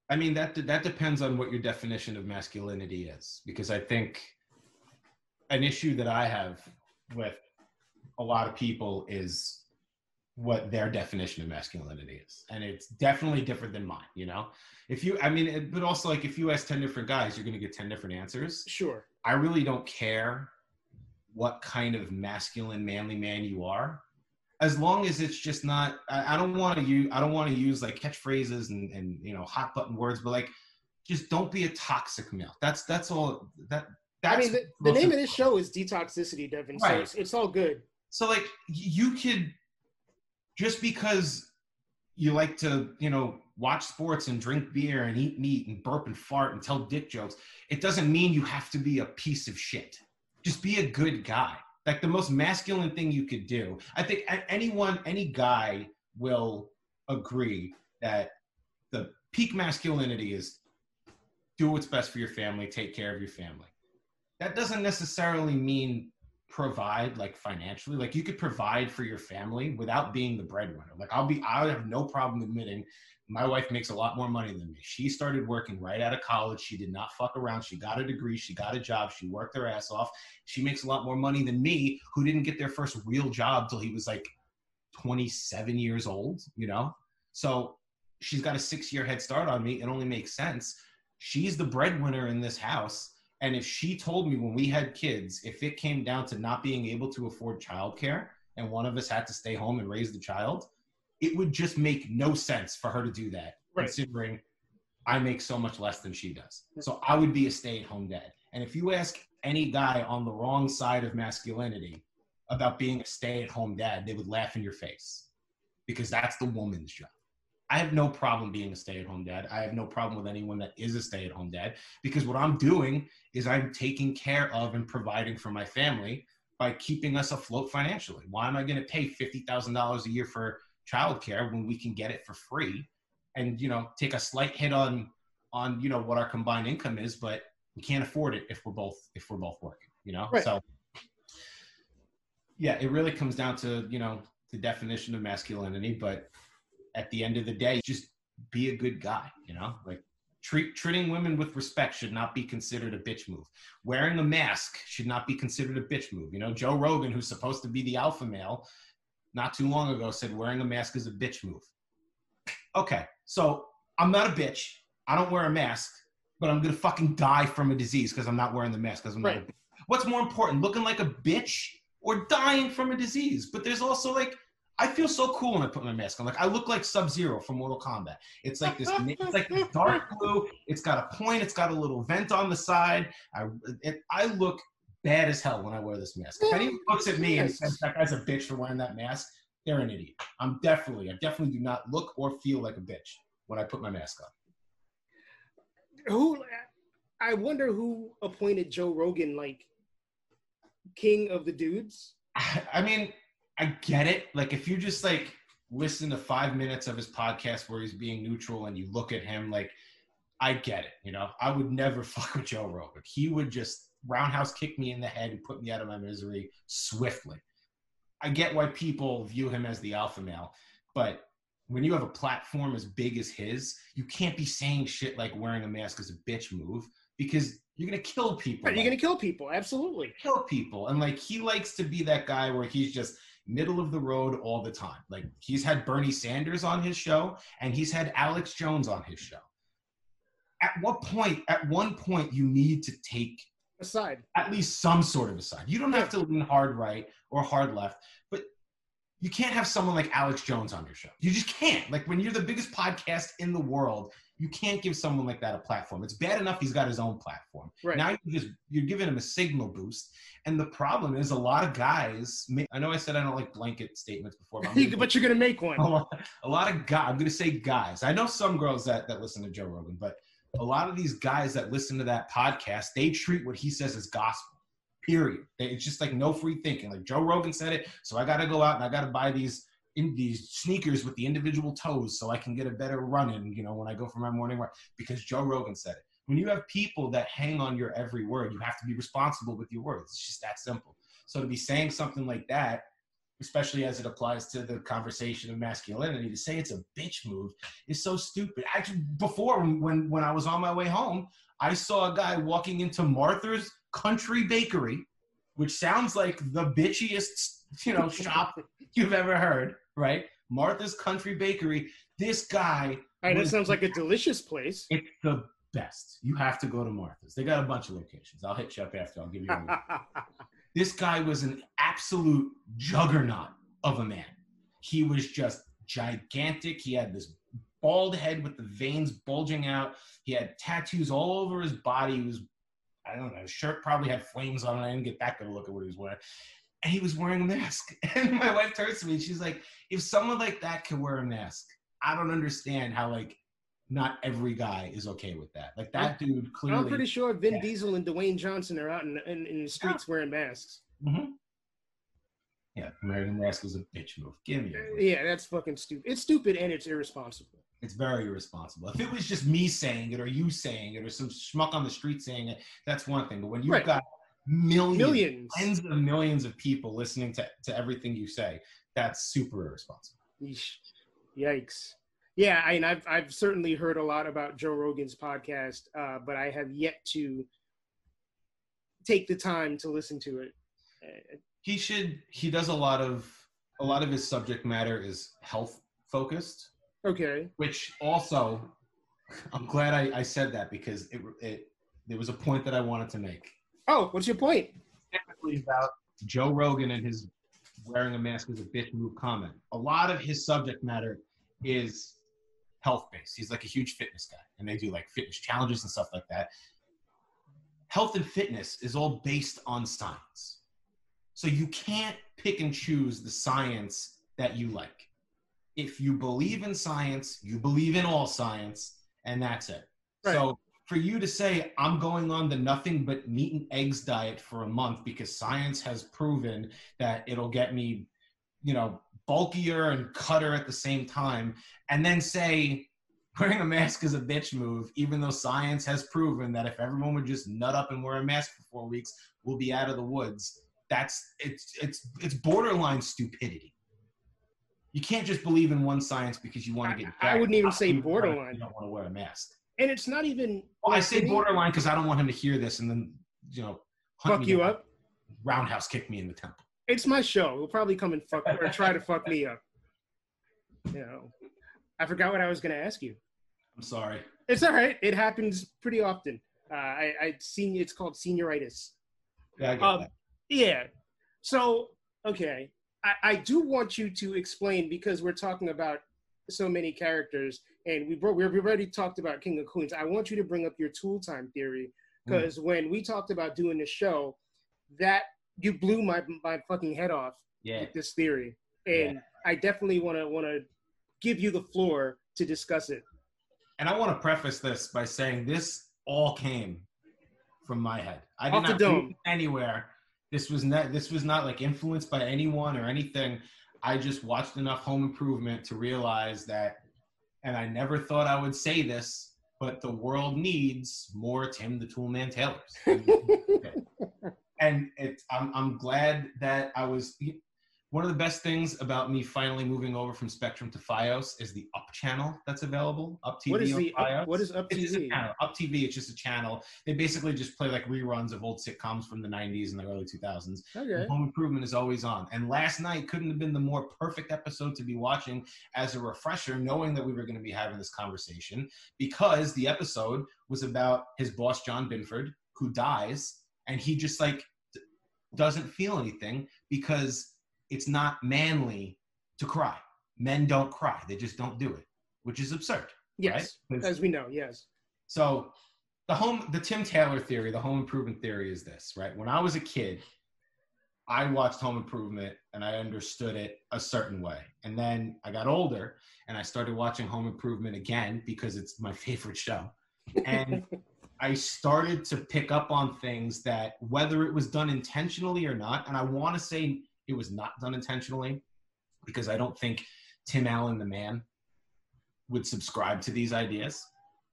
I mean that that depends on what your definition of masculinity is because I think an issue that I have with a lot of people is what their definition of masculinity is. And it's definitely different than mine you know? If you i mean it, but also like if you ask 10 different guys you're going to get 10 different answers. Sure. I really don't care what kind of masculine manly man you are as long as it's just not i, I don't want to use i don't want to use like catchphrases and and you know hot button words but like just don't be a toxic male. That's that's all that that's i mean the, the name of this show is detoxicity devin right. so it's, it's all good so like you could just because you like to, you know, watch sports and drink beer and eat meat and burp and fart and tell dick jokes, it doesn't mean you have to be a piece of shit. Just be a good guy. Like the most masculine thing you could do. I think anyone, any guy will agree that the peak masculinity is do what's best for your family, take care of your family. That doesn't necessarily mean provide like financially like you could provide for your family without being the breadwinner. Like i'll be i would have no problem admitting my wife makes a lot more money than me. She started working right out of college. She did not fuck around. She got a degree. She got a job. She worked her ass off. She makes a lot more money than me who didn't get their first real job till he was like 27 years old you know? So she's got a six year head start on me. It only makes sense. She's the breadwinner in this house and if she told me when we had kids, if it came down to not being able to afford childcare and one of us had to stay home and raise the child, it would just make no sense for her to do that, right. considering I make so much less than she does. So I would be a stay at home dad. And if you ask any guy on the wrong side of masculinity about being a stay at home dad, they would laugh in your face because that's the woman's job. I have no problem being a stay at home dad. I have no problem with anyone that is a stay at home dad because what I'm doing is I'm taking care of and providing for my family by keeping us afloat financially. Why am I going to pay $50,000 a year for childcare when we can get it for free and, you know, take a slight hit on, on, you know, what our combined income is, but we can't afford it if we're both, if we're both working, you know? Right. So yeah, it really comes down to, you know, the definition of masculinity, but at the end of the day, just be a good guy, you know? Like treat, treating women with respect should not be considered a bitch move. Wearing a mask should not be considered a bitch move. You know, Joe Rogan, who's supposed to be the alpha male, not too long ago said wearing a mask is a bitch move. Okay, so I'm not a bitch. I don't wear a mask, but I'm gonna fucking die from a disease because I'm not wearing the mask. Because I'm right. not. What's more important, looking like a bitch or dying from a disease? But there's also like I feel so cool when I put my mask on. Like I look like Sub Zero from Mortal Kombat. It's like this. it's like this dark blue. It's got a point. It's got a little vent on the side. I it, I look bad as hell when I wear this mask. If anyone looks at me and says that guy's a bitch for wearing that mask, they're an idiot. I'm definitely, I definitely do not look or feel like a bitch when I put my mask on. Who? I wonder who appointed Joe Rogan like king of the dudes. I mean, I get it. Like if you just like listen to five minutes of his podcast where he's being neutral and you look at him, like I get it. You know, I would never fuck with Joe Rogan. He would just roundhouse kick me in the head and put me out of my misery swiftly. I get why people view him as the alpha male, but when you have a platform as big as his, you can't be saying shit like wearing a mask is a bitch move because you're gonna kill people. You're gonna kill people, absolutely. Kill people, and like he likes to be that guy where he's just middle of the road all the time. Like he's had Bernie Sanders on his show and he's had Alex Jones on his show. At what point, at one point, you need to take aside at least some sort of aside. You don't have to lean hard right or hard left, but you can't have someone like Alex Jones on your show. You just can't. Like when you're the biggest podcast in the world, you can't give someone like that a platform. It's bad enough he's got his own platform. Right. Now you just you're giving him a signal boost. And the problem is a lot of guys. I know I said I don't like blanket statements before, but, but you're gonna make one. A lot, a lot of guys. I'm gonna say guys. I know some girls that that listen to Joe Rogan, but a lot of these guys that listen to that podcast, they treat what he says as gospel. Period. It's just like no free thinking. Like Joe Rogan said it, so I got to go out and I got to buy these in these sneakers with the individual toes so I can get a better run in, you know, when I go for my morning run because Joe Rogan said it. When you have people that hang on your every word, you have to be responsible with your words. It's just that simple. So to be saying something like that, especially as it applies to the conversation of masculinity, to say it's a bitch move is so stupid. Actually, before when when I was on my way home, I saw a guy walking into Martha's Country Bakery, which sounds like the bitchiest you know shop you've ever heard, right? Martha's Country Bakery. This guy. All right, that sounds like a delicious place. It's the best. You have to go to Martha's. They got a bunch of locations. I'll hit you up after. I'll give you. This guy was an absolute juggernaut of a man. He was just gigantic. He had this bald head with the veins bulging out. He had tattoos all over his body. He was, I don't know, his shirt probably had flames on it. I didn't get that good a look at what he was wearing. And he was wearing a mask. And my wife turns to me and she's like, if someone like that can wear a mask, I don't understand how like not every guy is okay with that. Like that dude clearly. I'm pretty sure Vin yeah. Diesel and Dwayne Johnson are out in, in, in the streets yeah. wearing masks. Mm-hmm. Yeah, American mask is a bitch move. Give me. A yeah, that's fucking stupid. It's stupid and it's irresponsible. It's very irresponsible. If it was just me saying it or you saying it or some schmuck on the street saying it, that's one thing. But when you've right. got millions, millions, tens of millions of people listening to, to everything you say, that's super irresponsible. Yikes. Yeah, I mean, I've I've certainly heard a lot about Joe Rogan's podcast, uh, but I have yet to take the time to listen to it. He should. He does a lot of a lot of his subject matter is health focused. Okay. Which also, I'm glad I, I said that because it it there was a point that I wanted to make. Oh, what's your point? Typically about Joe Rogan and his wearing a mask is a bitch move comment. A lot of his subject matter is health based. He's like a huge fitness guy, and they do like fitness challenges and stuff like that. Health and fitness is all based on science. So you can't pick and choose the science that you like. If you believe in science, you believe in all science, and that's it. Right. So for you to say, I'm going on the nothing but meat and eggs diet for a month because science has proven that it'll get me, you know, bulkier and cutter at the same time, and then say wearing a mask is a bitch move, even though science has proven that if everyone would just nut up and wear a mask for four weeks, we'll be out of the woods. That's it's it's it's borderline stupidity. You can't just believe in one science because you want to get. I, I wouldn't even say borderline. You don't want to wear a mask. And it's not even. Well, I say borderline because I don't want him to hear this and then you know fuck you up. Roundhouse kick me in the temple. It's my show. He'll probably come and fuck or try to fuck me up. You know, I forgot what I was going to ask you. I'm sorry. It's all right. It happens pretty often. Uh, I I seen it's called senioritis. Yeah, um, that. Yeah. So okay, I, I do want you to explain because we're talking about so many characters, and we brought, we've already talked about King of Queens. I want you to bring up your tool time theory because mm. when we talked about doing the show, that you blew my my fucking head off yeah. with this theory, and yeah. I definitely want to want to give you the floor to discuss it. And I want to preface this by saying this all came from my head. I did Off not read anywhere. This was not this was not like influenced by anyone or anything. I just watched enough Home Improvement to realize that, and I never thought I would say this, but the world needs more Tim the Toolman Taylors. and it, I'm, I'm glad that I was. One of the best things about me finally moving over from Spectrum to FiOS is the Up channel that's available. Up TV. What is the Up, What is Up TV? It's a channel. Up TV. It's just a channel. They basically just play like reruns of old sitcoms from the '90s and the early 2000s. Okay. Home Improvement is always on. And last night couldn't have been the more perfect episode to be watching as a refresher, knowing that we were going to be having this conversation, because the episode was about his boss John Binford, who dies, and he just like doesn't feel anything because it's not manly to cry. Men don't cry; they just don't do it, which is absurd. Yes, right? as we know. Yes. So the home, the Tim Taylor theory, the home improvement theory is this, right? When I was a kid, I watched Home Improvement and I understood it a certain way. And then I got older and I started watching Home Improvement again because it's my favorite show. And I started to pick up on things that, whether it was done intentionally or not, and I want to say it was not done intentionally because I don't think Tim Allen, the man, would subscribe to these ideas.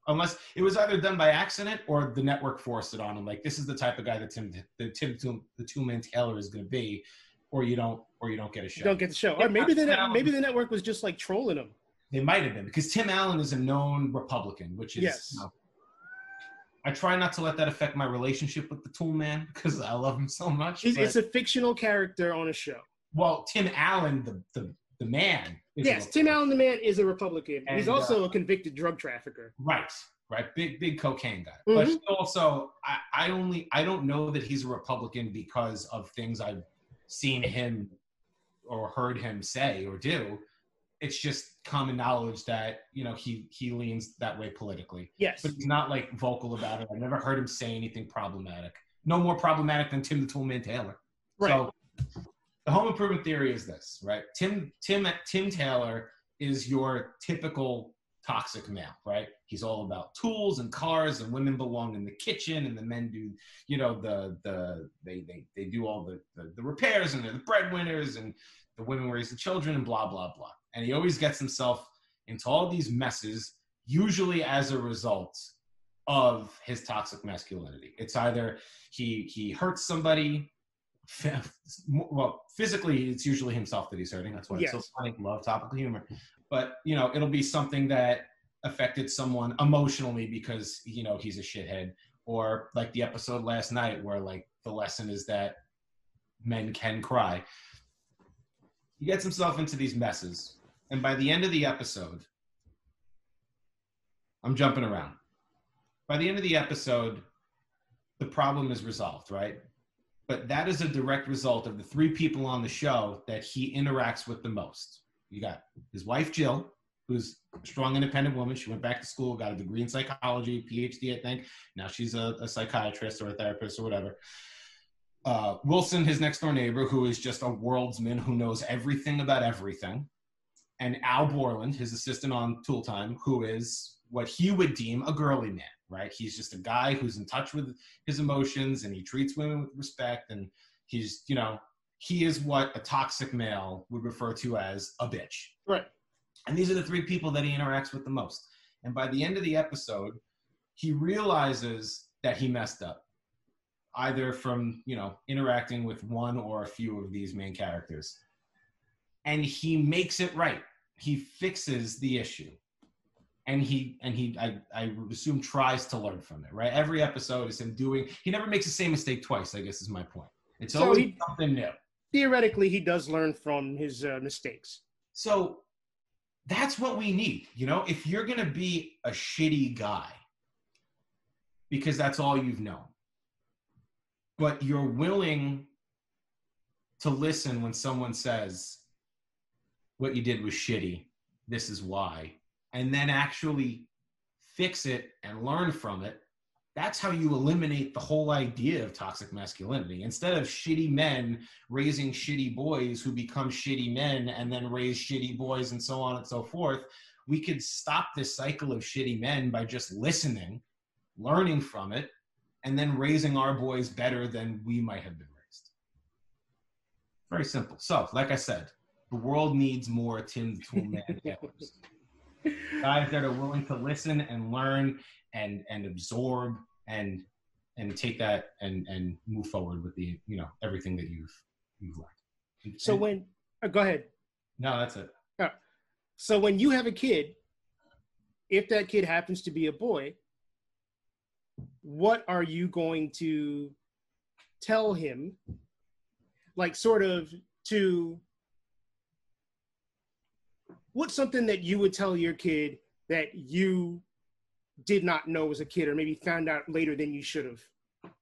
unless it was either done by accident or the network forced it on him. Like this is the type of guy that Tim the Tim the Tool Man Taylor is going to be, or you don't or you don't get a show. You don't get the show. Or maybe the net, maybe the network was just like trolling him. They might have been because Tim Allen is a known Republican, which is. Yes. You know, I try not to let that affect my relationship with the Tool Man because I love him so much. It's, it's a fictional character on a show. Well, Tim Allen, the the, the man. Yes, Tim Allen, the man, is a Republican. And, He's also uh, a convicted drug trafficker. Right, right, big big cocaine guy. Mhm. But also, I, I only I don't know that he's a Republican because of things I've seen him or heard him say or do. It's just common knowledge that you know he he leans that way politically, Yes. but he's not like vocal about it. I've never heard him say anything problematic. No more problematic than Tim the Toolman Taylor. Right. So the home improvement theory is this, right? Tim Tim Tim Taylor is your typical toxic male, right? He's all about tools and cars and women belong in the kitchen and the men do, you know, the the they they, they do all the, the the repairs and they're the breadwinners and the women raise the children and blah blah blah. And he always gets himself into all these messes, usually as a result of his toxic masculinity. It's either he he hurts somebody well, physically, it's usually himself that he's hurting. That's why it's so funny. Love topical humor, but you know, it'll be something that affected someone emotionally because you know he's a shithead, or like the episode last night where like the lesson is that men can cry. He gets himself into these messes, and by the end of the episode, I'm jumping around. By the end of the episode, the problem is resolved, right? but that is a direct result of the three people on the show that he interacts with the most. You got his wife Jill, who's a strong, independent woman. She went back to school, got a degree in psychology, PhD, I think. Now she's a, a psychiatrist or a therapist or whatever. Uh, Wilson, his next door neighbor, who is just a worldsman who knows everything about everything. And Al Borland, his assistant on Tool Time, who is what he would deem a girly man, right? He's just a guy who's in touch with his emotions and he treats women with respect and he's you know he is what a toxic male would refer to as a bitch Right. and these are the three people that he interacts with the most and by the end of the episode he realizes that he messed up either from you know interacting with one or a few of these main characters and he makes it right. He fixes the issue. And he and he I, I assume tries to learn from it right? Every episode is him doing he never makes the same mistake twice i guess is my point. It's So always he- something new. Theoretically, he does learn from his uh, mistakes. so that's what we need you know? If you're gonna be a shitty guy because that's all you've known but you're willing to listen when someone says what you did was shitty. This is why. And then actually fix it and learn from it. That's how you eliminate the whole idea of toxic masculinity. Instead of shitty men raising shitty boys who become shitty men and then raise shitty boys and so on and so forth we could stop this cycle of shitty men by just listening learning from it and then raising our boys better than we might have been raised. Very simple. So like i said the world needs more tim the toolman Taylors. guys that are willing to listen and learn and and absorb and and take that and and move forward with the you know everything that you've you've learned So And- when uh, go ahead. no that's it So when you have a kid, if that kid happens to be a boy, what are you going to tell him? Like sort of to what's something that you would tell your kid that you did not know as a kid or maybe found out later than you should have?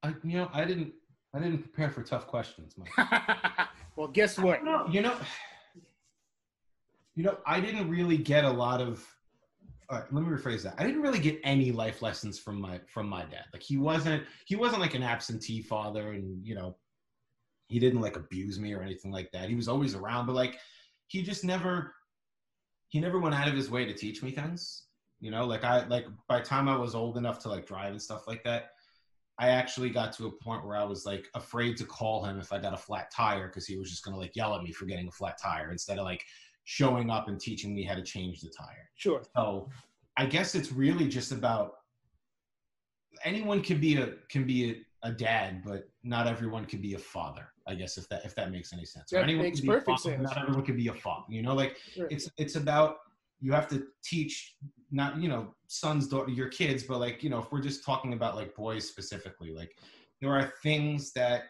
I, you know i didn't i didn't prepare for tough questions well, guess what? No, you know, you know, I didn't really get a lot of. All right, let me rephrase that. I didn't really get any life lessons from my from my dad. Like he wasn't he wasn't like an absentee father, and you know, he didn't like abuse me or anything like that. He was always around, but like he just never he never went out of his way to teach me things. You know, like I like by the time I was old enough to like drive and stuff like that, I actually got to a point where I was like afraid to call him if I got a flat tire because he was just gonna like yell at me for getting a flat tire instead of like showing up and teaching me how to change the tire. Sure. So I guess it's really just about anyone can be a can be a, a dad, but not everyone can be a father. I guess if that if that makes any sense. That makes perfect father, sense. Not everyone can be a father. You know, like Sure. it's it's about you have to teach not you know sons daughter your kids but like you know if we're just talking about like boys specifically like there are things that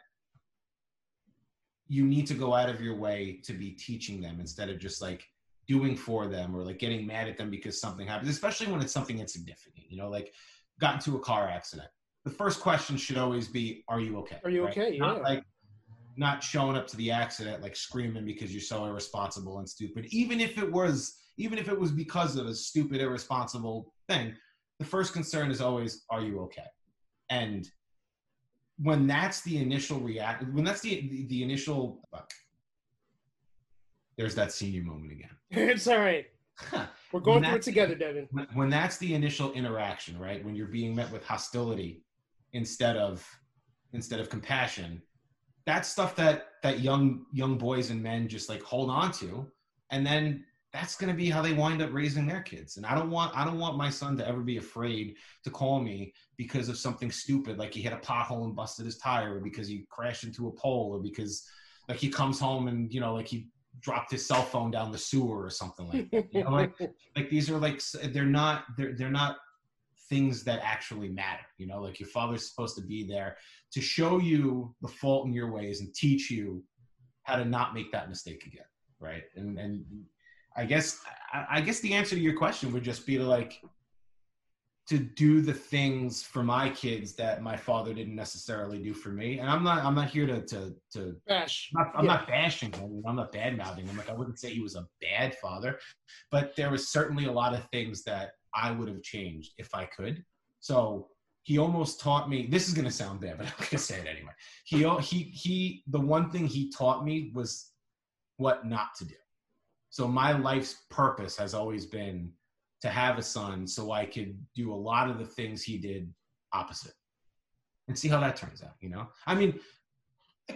you need to go out of your way to be teaching them instead of just like doing for them or like getting mad at them because something happens especially when it's something insignificant you know like got into a car accident the first question should always be are you okay Are you right? okay? not Yeah. like not showing up to the accident like screaming because you're so irresponsible and stupid even if it was even if it was because of a stupid irresponsible thing the first concern is always are you okay and when that's the initial react when that's the the, the initial fuck. there's that senior moment again it's all right. We're going through it together, Devin. when that's the initial interaction right when you're being met with hostility instead of instead of compassion. That's stuff that that young young boys and men just like hold on to. And then that's going to be how they wind up raising their kids. And i don't want i don't want my son to ever be afraid to call me because of something stupid like he hit a pothole and busted his tire or because he crashed into a pole or because like he comes home and you know like he dropped his cell phone down the sewer or something like that. You know, like like these are like they're not they're they're not things that actually matter you know like your father's supposed to be there to show you the fault in your ways and teach you how to not make that mistake again right and and i guess i, guess the answer to your question would just be to like to do the things for my kids that my father didn't necessarily do for me and i'm not i'm not here to to to Bash. I'm not, I'm Yeah. not bashing him. I'm not bad mouthing him. Like I wouldn't say he was a bad father, but there was certainly a lot of things that I would have changed if I could. So he almost taught me. This is going to sound bad, but I'm going to say it anyway. He he he. The one thing he taught me was what not to do. So my life's purpose has always been to have a son, so I could do a lot of the things he did opposite, and see how that turns out. You know, I mean,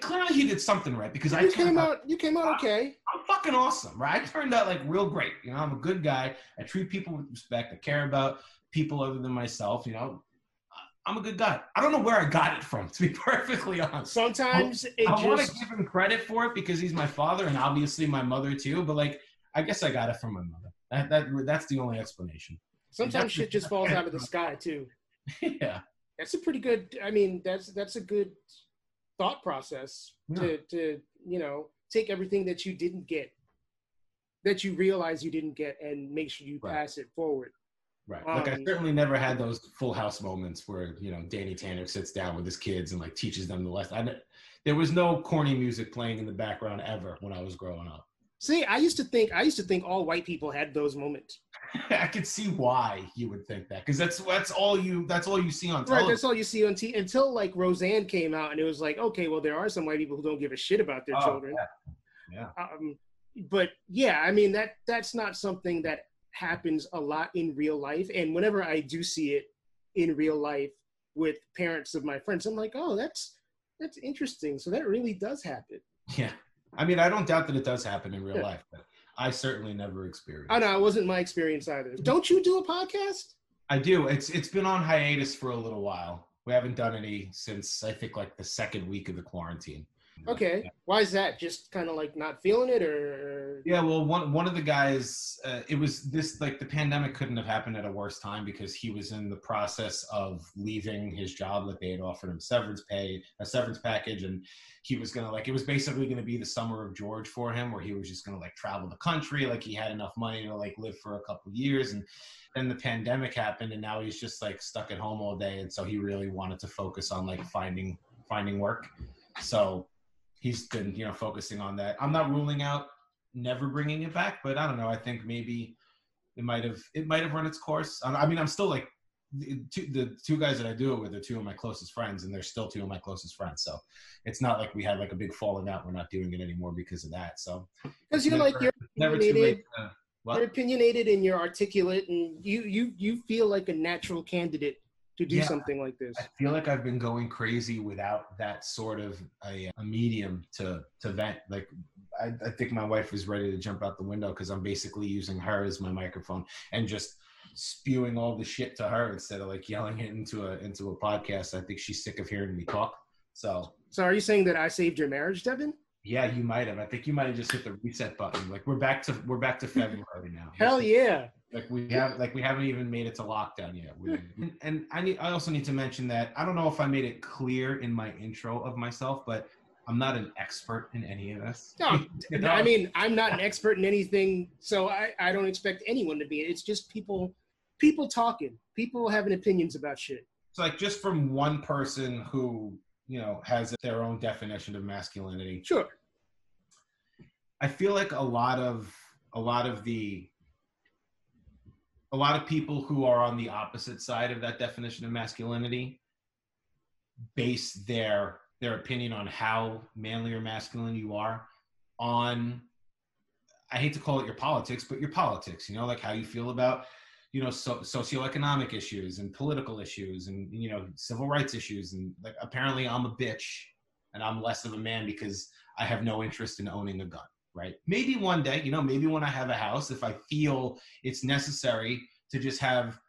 clearly he did something right because I You turned came out out. You came out okay. I'm fucking awesome, right? I turned out like real great. You know, I'm a good guy. I treat people with respect. I care about people other than myself. You know, I- I'm a good guy. I don't know where I got it from, to be perfectly honest. Sometimes it I want to give him credit for it because he's my father and obviously my mother too. But like, I guess I got it from my mother. That, that that's the only explanation. Sometimes shit just falls out of the sky too. yeah, That's a pretty good. I mean, that's that's a good thought process to to you know take everything that you didn't get, that you realize you didn't get, and make sure you Right. pass it forward. right. like I Um, certainly never had those Full House moments where you know Danny Tanner sits down with his kids and like teaches them the lesson. I, there was no corny music playing in the background ever when I was growing up. See, I used to think I used to think all white people had those moments. I could see why you would think that because that's that's all you that's all you see on Right, that's all you see on T until like Roseanne came out, and it was like, okay, well, there are some white people who don't give a shit about their Oh, children. yeah. Um, but yeah, I mean that that's not something that happens a lot in real life. And whenever I do see it in real life with parents of my friends, I'm like, oh, that's that's interesting. So that really does happen. Yeah. I mean, I don't doubt that it does happen in real Yeah. life, but I certainly never experienced. I know it wasn't my experience either. Don't you do a podcast? I do. It's it's been on hiatus for a little while. We haven't done any since I think like the second week of the quarantine. Okay, why is that? Just kind of like not feeling it, or Yeah, well, one one of the guys, uh, it was this like the pandemic couldn't have happened at a worse time because he was in the process of leaving his job. Like they had offered him severance pay, a severance package, and he was gonna like it was basically gonna be the summer of George for him, where he was just gonna like travel the country, like he had enough money to like live for a couple of years, and then the pandemic happened, and now he's just like stuck at home all day, and so he really wanted to focus on like finding finding work. So he's been you know focusing on that. I'm not ruling out never bringing it back, but I don't know. I think maybe it might have it might have run its course. I mean, I'm still like the two, the two guys that I do it with are two of my closest friends, and they're still two of my closest friends. So it's not like we had like a big falling out. We're not doing it anymore because of that. So because you're like you're never too opinionated, late. To, you're opinionated and you're articulate, and you you you feel like a natural candidate to do Yeah. something like this. I feel like I've been going crazy without that sort of a, a medium to to vent. Like I, I think my wife is ready to jump out the window because I'm basically using her as my microphone and just spewing all the shit to her instead of like yelling it into a into a podcast. I think she's sick of hearing me talk. So So are you saying that I saved your marriage, Devin? yeah, you might have. I think you might have just hit the reset button. Like we're back to we're back to February now. Hell yeah. Like we have like we haven't even made it to lockdown yet. We- and, I need I also need to mention that I don't know if I made it clear in my intro of myself, but I'm not an expert in any of this. No, You know? I mean, I'm not an expert in anything, so I, I don't expect anyone to be. It's just people people talking, people having opinions about shit. So like just from one person who, you know, has their own definition of masculinity. Sure. I feel like a lot of a lot of the a lot of people who are on the opposite side of that definition of masculinity base their their opinion on how manly or masculine you are on I hate to call it your politics, but your politics, you know, like how you feel about, you know, so, socioeconomic issues and political issues and, you know, civil rights issues. And like, apparently I'm a bitch and I'm less of a man because I have no interest in owning a gun, right? Maybe one day, you know, maybe when I have a house, if I feel it's necessary to just have,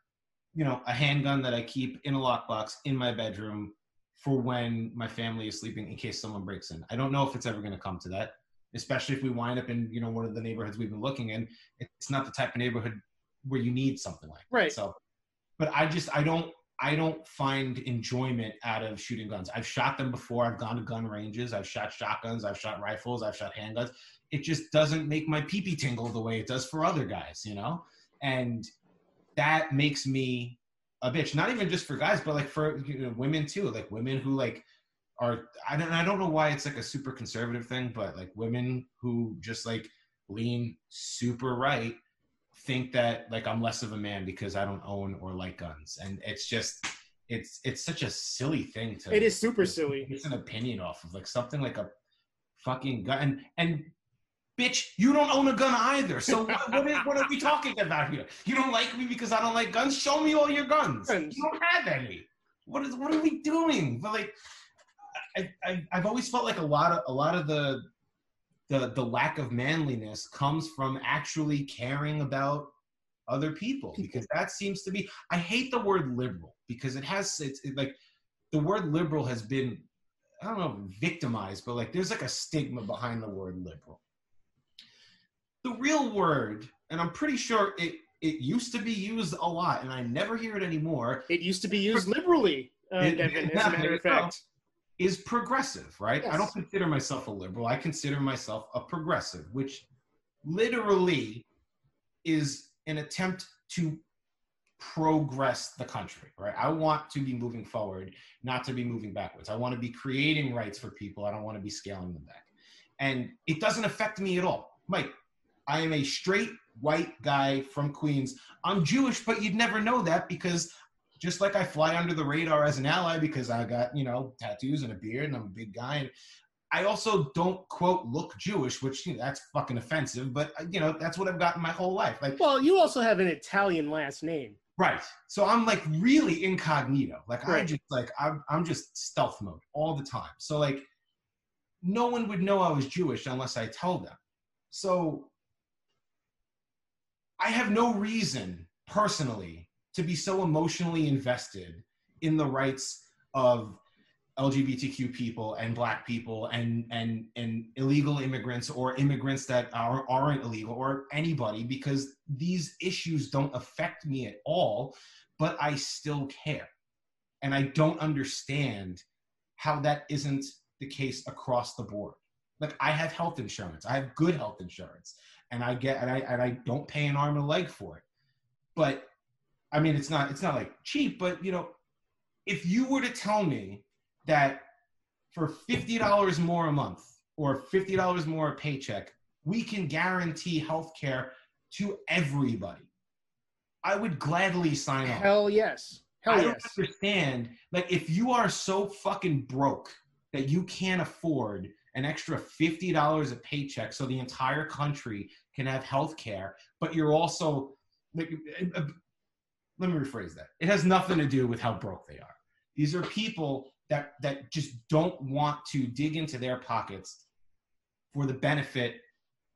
you know, a handgun that I keep in a lockbox in my bedroom for when my family is sleeping in case someone breaks in. I don't know if it's ever going to come to that, especially if we wind up in, you know, one of the neighborhoods we've been looking in. It's not the type of neighborhood where you need something like that. Right. So, but I just, I don't, I don't find enjoyment out of shooting guns. I've shot them before. I've gone to gun ranges. I've shot shotguns. I've shot rifles. I've shot handguns. It just doesn't make my pee pee tingle the way it does for other guys, you know? And that makes me a bitch. Not even just for guys, but like for you know, women too. Like women who like are I don't I don't know why it's like a super conservative thing, but like women who just like lean super right think that like I'm less of a man because I don't own or like guns. And it's just it's it's such a silly thing to It is super silly. It's an opinion off of like something like a fucking gun and and bitch, you don't own a gun either. So what, what, are, what are we talking about here? You don't like me because I don't like guns? Show me all your guns. Guns. You don't have any. What is what are we doing? But like I, I I've always felt like a lot of a lot of the the the lack of manliness comes from actually caring about other people because that seems to be I hate the word liberal because it has it's it, like the word liberal has been I don't know victimized but like there's like a stigma behind the word liberal the real word and I'm pretty sure it it used to be used a lot and I never hear it anymore It used to be used liberally, uh, It- Devin, as yeah, a matter of there you fact. is progressive, right? I don't consider myself a liberal. I consider myself a progressive, which literally is an attempt to progress the country, right? I want to be moving forward, not to be moving backwards. I want to be creating rights for people. I don't want to be scaling them back. And it doesn't affect me at all. Mike, I am a straight white guy from Queens. I'm Jewish, but you'd never know that because just like I fly under the radar as an ally because I got, you know, tattoos and a beard and I'm a big guy. And I also don't quote look Jewish, which you know, that's fucking offensive, but uh, you know, that's what I've gotten my whole life. Like, Well, you also have an Italian last name. right. So I'm like really incognito. Like I just like I'm I'm just stealth mode all the time. So like no one would know I was Jewish unless I tell them. So I have no reason personally to be so emotionally invested in the rights of LGBTQ people and black people and and and illegal immigrants or immigrants that are, aren't illegal or anybody because these issues don't affect me at all, but I still care. And I don't understand how that isn't the case across the board. Like I have health insurance. I have good health insurance and I get and I and I don't pay an arm and a leg for it. But I mean it's not it's not like cheap, but you know, if you were to tell me that for $50 more a month or $50 more a paycheck, we can guarantee health care to everybody. I would gladly sign up. Hell yes. Hell I don't yes. understand. Like, if you are so fucking broke that you can't afford an extra fifty dollars a paycheck so the entire country can have health care, but you're also uh, let me rephrase that. It has nothing to do with how broke they are. These are people that that just don't want to dig into their pockets for the benefit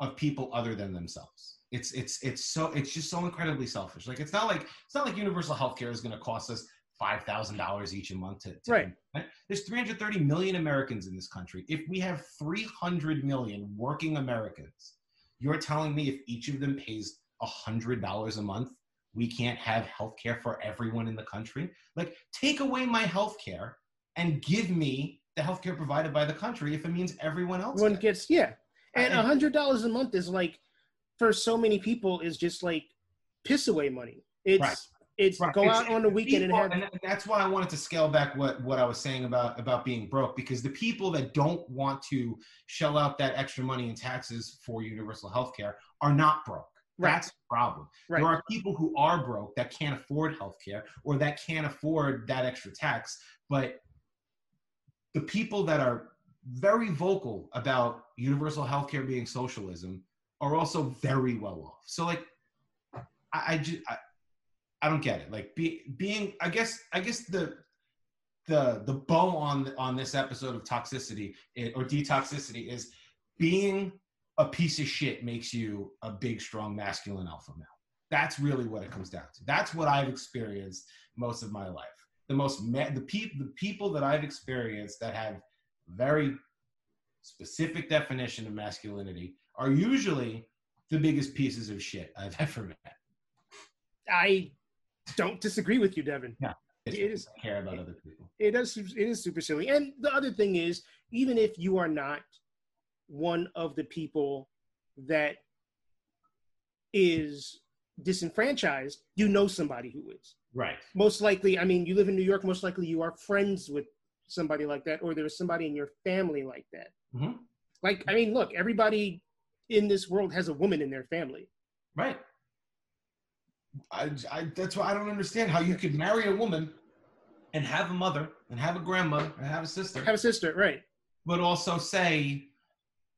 of people other than themselves. It's it's it's so it's just so incredibly selfish. Like it's not like it's not like universal health care is going to cost us five thousand dollars each a month to, to right. right. There's 330 million Americans in this country. If we have 300 million working Americans, you're telling me if each of them pays hundred dollars a month, we can't have health care for everyone in the country? Like, take away my health care and give me the health care provided by the country if it means everyone else one gets yeah and a hundred dollars a month is like for so many people is just like piss away money it's Right. It's Right. go It's- out on the weekend and people- have and that's why I wanted to scale back what what I was saying about about being broke because the people that don't want to shell out that extra money in taxes for universal health care are not broke. Right. That's the problem. right There are people who are broke that can't afford health care or that can't afford that extra tax, but the people that are very vocal about universal health care being socialism are also very well off. So like I, I just I, I don't get it. Like be, being I guess I guess the the the bow on on this episode of toxicity eh, or detoxicity is being a piece of shit makes you a big strong masculine alpha male. That's really what it comes down to. That's what I've experienced most of my life. The most ma- the pe- the people that I've experienced that have very specific definition of masculinity are usually the biggest pieces of shit I've ever met. i don't disagree with you devin It's It is- care about other people. it does it is super silly and the other thing is even if you are not one of the people that is disenfranchised you know somebody who is Right. most likely i mean you live in new york most likely you are friends with somebody like that or there's somebody in your family like that Mhm. like i mean look everybody in this world has a woman in their family Right. I, I, that's why I don't understand how you could marry a woman and have a mother and have a grandmother and have a sister, have a sister right but also say,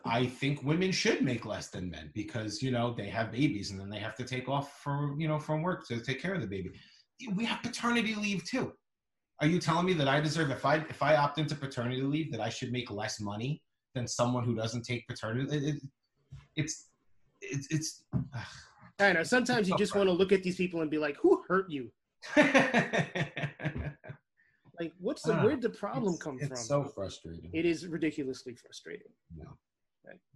I think women should make less than men because you know they have babies and then they have to take off for you know from work to take care of the baby. We have paternity leave too. Are you telling me that I deserve if I if I opt into paternity leave that I should make less money than someone who doesn't take paternity? It, it, it's it's it's. I know sometimes you just want to look at these people and be like who hurt you like what's the Ah, where'd the problem It's- come it's from It's so frustrating. it is ridiculously frustrating Yeah.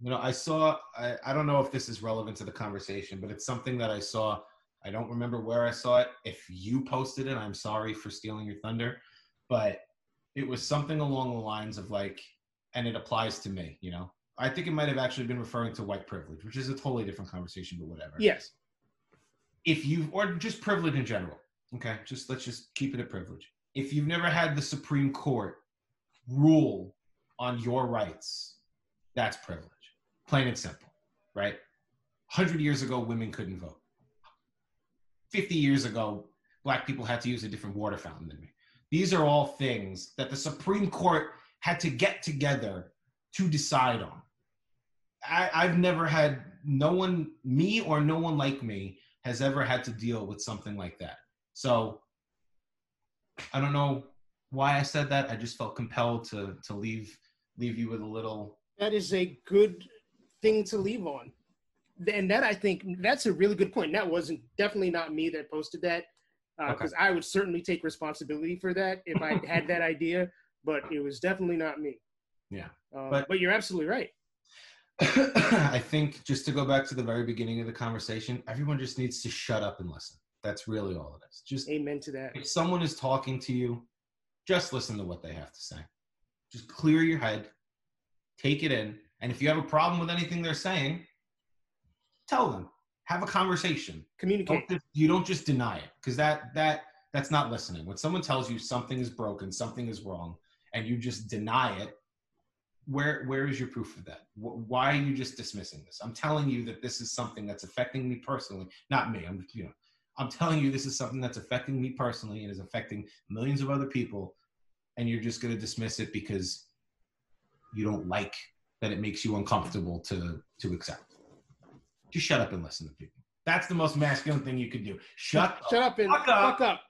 You know, I saw. I, I don't know if this is relevant to the conversation, but it's something that I saw. I don't remember where I saw it. If you posted it, I'm sorry for stealing your thunder, but it was something along the lines of like, and it applies to me. You know, I think it might have actually been referring to white privilege, which is a totally different conversation, but whatever. yes If you or just privilege in general, okay, just let's just keep it a privilege. If you've never had the Supreme Court rule on your rights, that's privilege, plain and simple, right? 100 years ago, women couldn't vote. 50 years ago, black people had to use a different water fountain than me. These are all things that the Supreme Court had to get together to decide on. I, I've never had no one, me or no one like me, has ever had to deal with something like that. So I don't know why I said that. I just felt compelled to to leave leave you with a little that is a good thing to leave on. And that i think that's a really good point. That wasn't definitely not me that posted that because i would certainly take responsibility for that if i had that idea but it was definitely not me. Yeah, Um, but- but you're absolutely right I think just to go back to the very beginning of the conversation, everyone just needs to shut up and listen. That's really all it is. Just amen to that if someone is talking to you, just listen to what they have to say. Just clear your head, take it in, and if you have a problem with anything they're saying, tell them. Have a conversation. communicate Don't you don't just deny it because that that that's not listening. When someone tells you something is broken, something is wrong, and you just deny it, where where is your proof of that? Why are you just dismissing this? I'm telling you that this is something that's affecting me personally, not me. I'm you know, I'm telling you this is something that's affecting me personally and is affecting millions of other people, and you're just going to dismiss it because you don't like that it makes you uncomfortable to to accept. Just shut up and listen to people. That's the most masculine thing you could do. Shut shut up and fuck up. fuck up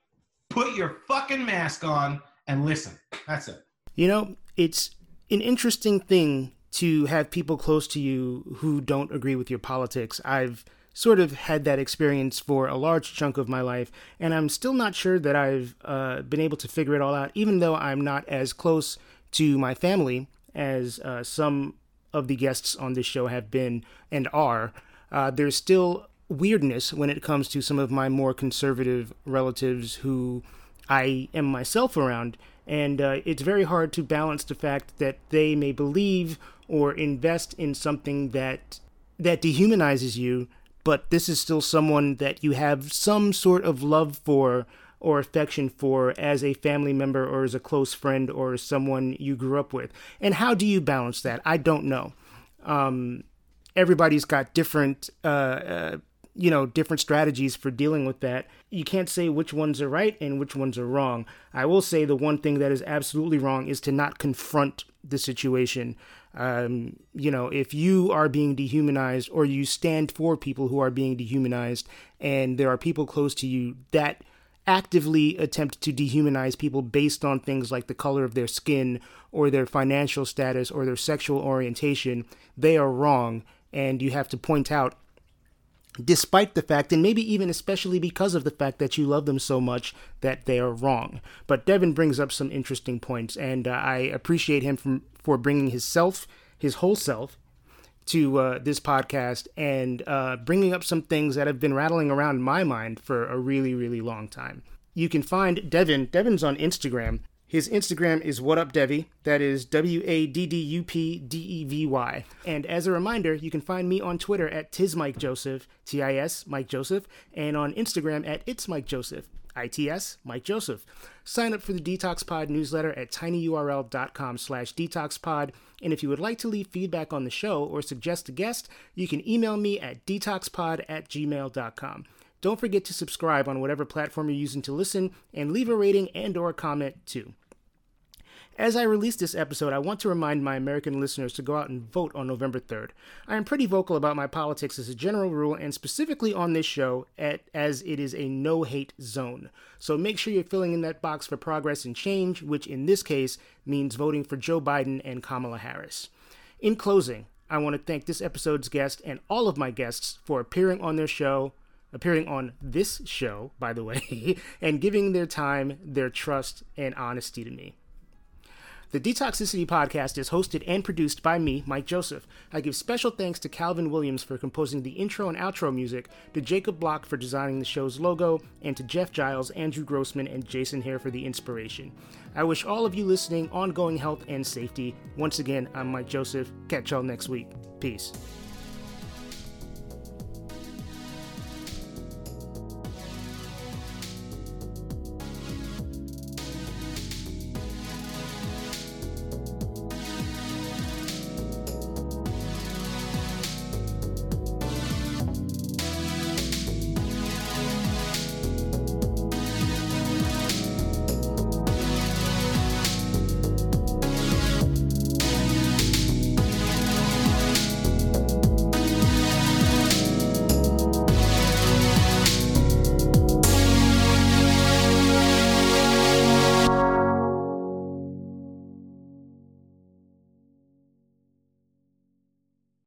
put your fucking mask on and listen. That's it. You know, it's an interesting thing to have people close to you who don't agree with your politics. I've sort of had that experience for a large chunk of my life, and I'm still not sure that I've uh, been able to figure it all out, even though I'm not as close to my family as uh, some of the guests on this show have been and are. Uh, there's still weirdness when it comes to some of my more conservative relatives who I am myself around. And uh, it's very hard to balance the fact that they may believe or invest in something that that dehumanizes you, but this is still someone that you have some sort of love for or affection for as a family member or as a close friend or someone you grew up with. And how do you balance that? I don't know. Um, everybody's got different uh, uh, you know different strategies for dealing with that. You can't say which ones are right and which ones are wrong. I will say the one thing that is absolutely wrong is to not confront the situation. Um, you know if you are being dehumanized or you stand for people who are being dehumanized and there are people close to you that actively attempt to dehumanize people based on things like the color of their skin or their financial status or their sexual orientation they are wrong. And you have to point out despite the fact, and maybe even especially because of the fact that you love them so much that they are wrong. But Devin brings up some interesting points, and uh, I appreciate him from, for bringing his self, his whole self, to uh, this podcast and uh, bringing up some things that have been rattling around my mind for a really, really long time. You can find Devin. Devin's on Instagram his Instagram is What Up Devy. That is W A D D U P D E V Y. And as a reminder, you can find me on Twitter at Tis Mike Joseph, T I S Mike Joseph, and on Instagram at It's Mike Joseph, I T S Mike Joseph. Sign up for the Detox Pod newsletter at tinyurl.com slash detoxpod. And if you would like to leave feedback on the show or suggest a guest, you can email me at detoxpod at gmail.com. Don't forget to subscribe on whatever platform you're using to listen and leave a rating and or a comment too. As I release this episode, I want to remind my American listeners to go out and vote on November 3rd. I am pretty vocal about my politics as a general rule and specifically on this show at, as it is a no hate zone. So make sure you're filling in that box for progress and change, which in this case means voting for Joe Biden and Kamala Harris. In closing, I want to thank this episode's guest and all of my guests for appearing on their show, appearing on this show, by the way, and giving their time, their trust, and honesty to me. The Detoxicity podcast is hosted and produced by me, Mike Joseph. I give special thanks to Calvin Williams for composing the intro and outro music, to Jacob Block for designing the show's logo, and to Jeff Giles, Andrew Grossman, and Jason Hare for the inspiration. I wish all of you listening ongoing health and safety. Once again, I'm Mike Joseph. Catch y'all next week. Peace.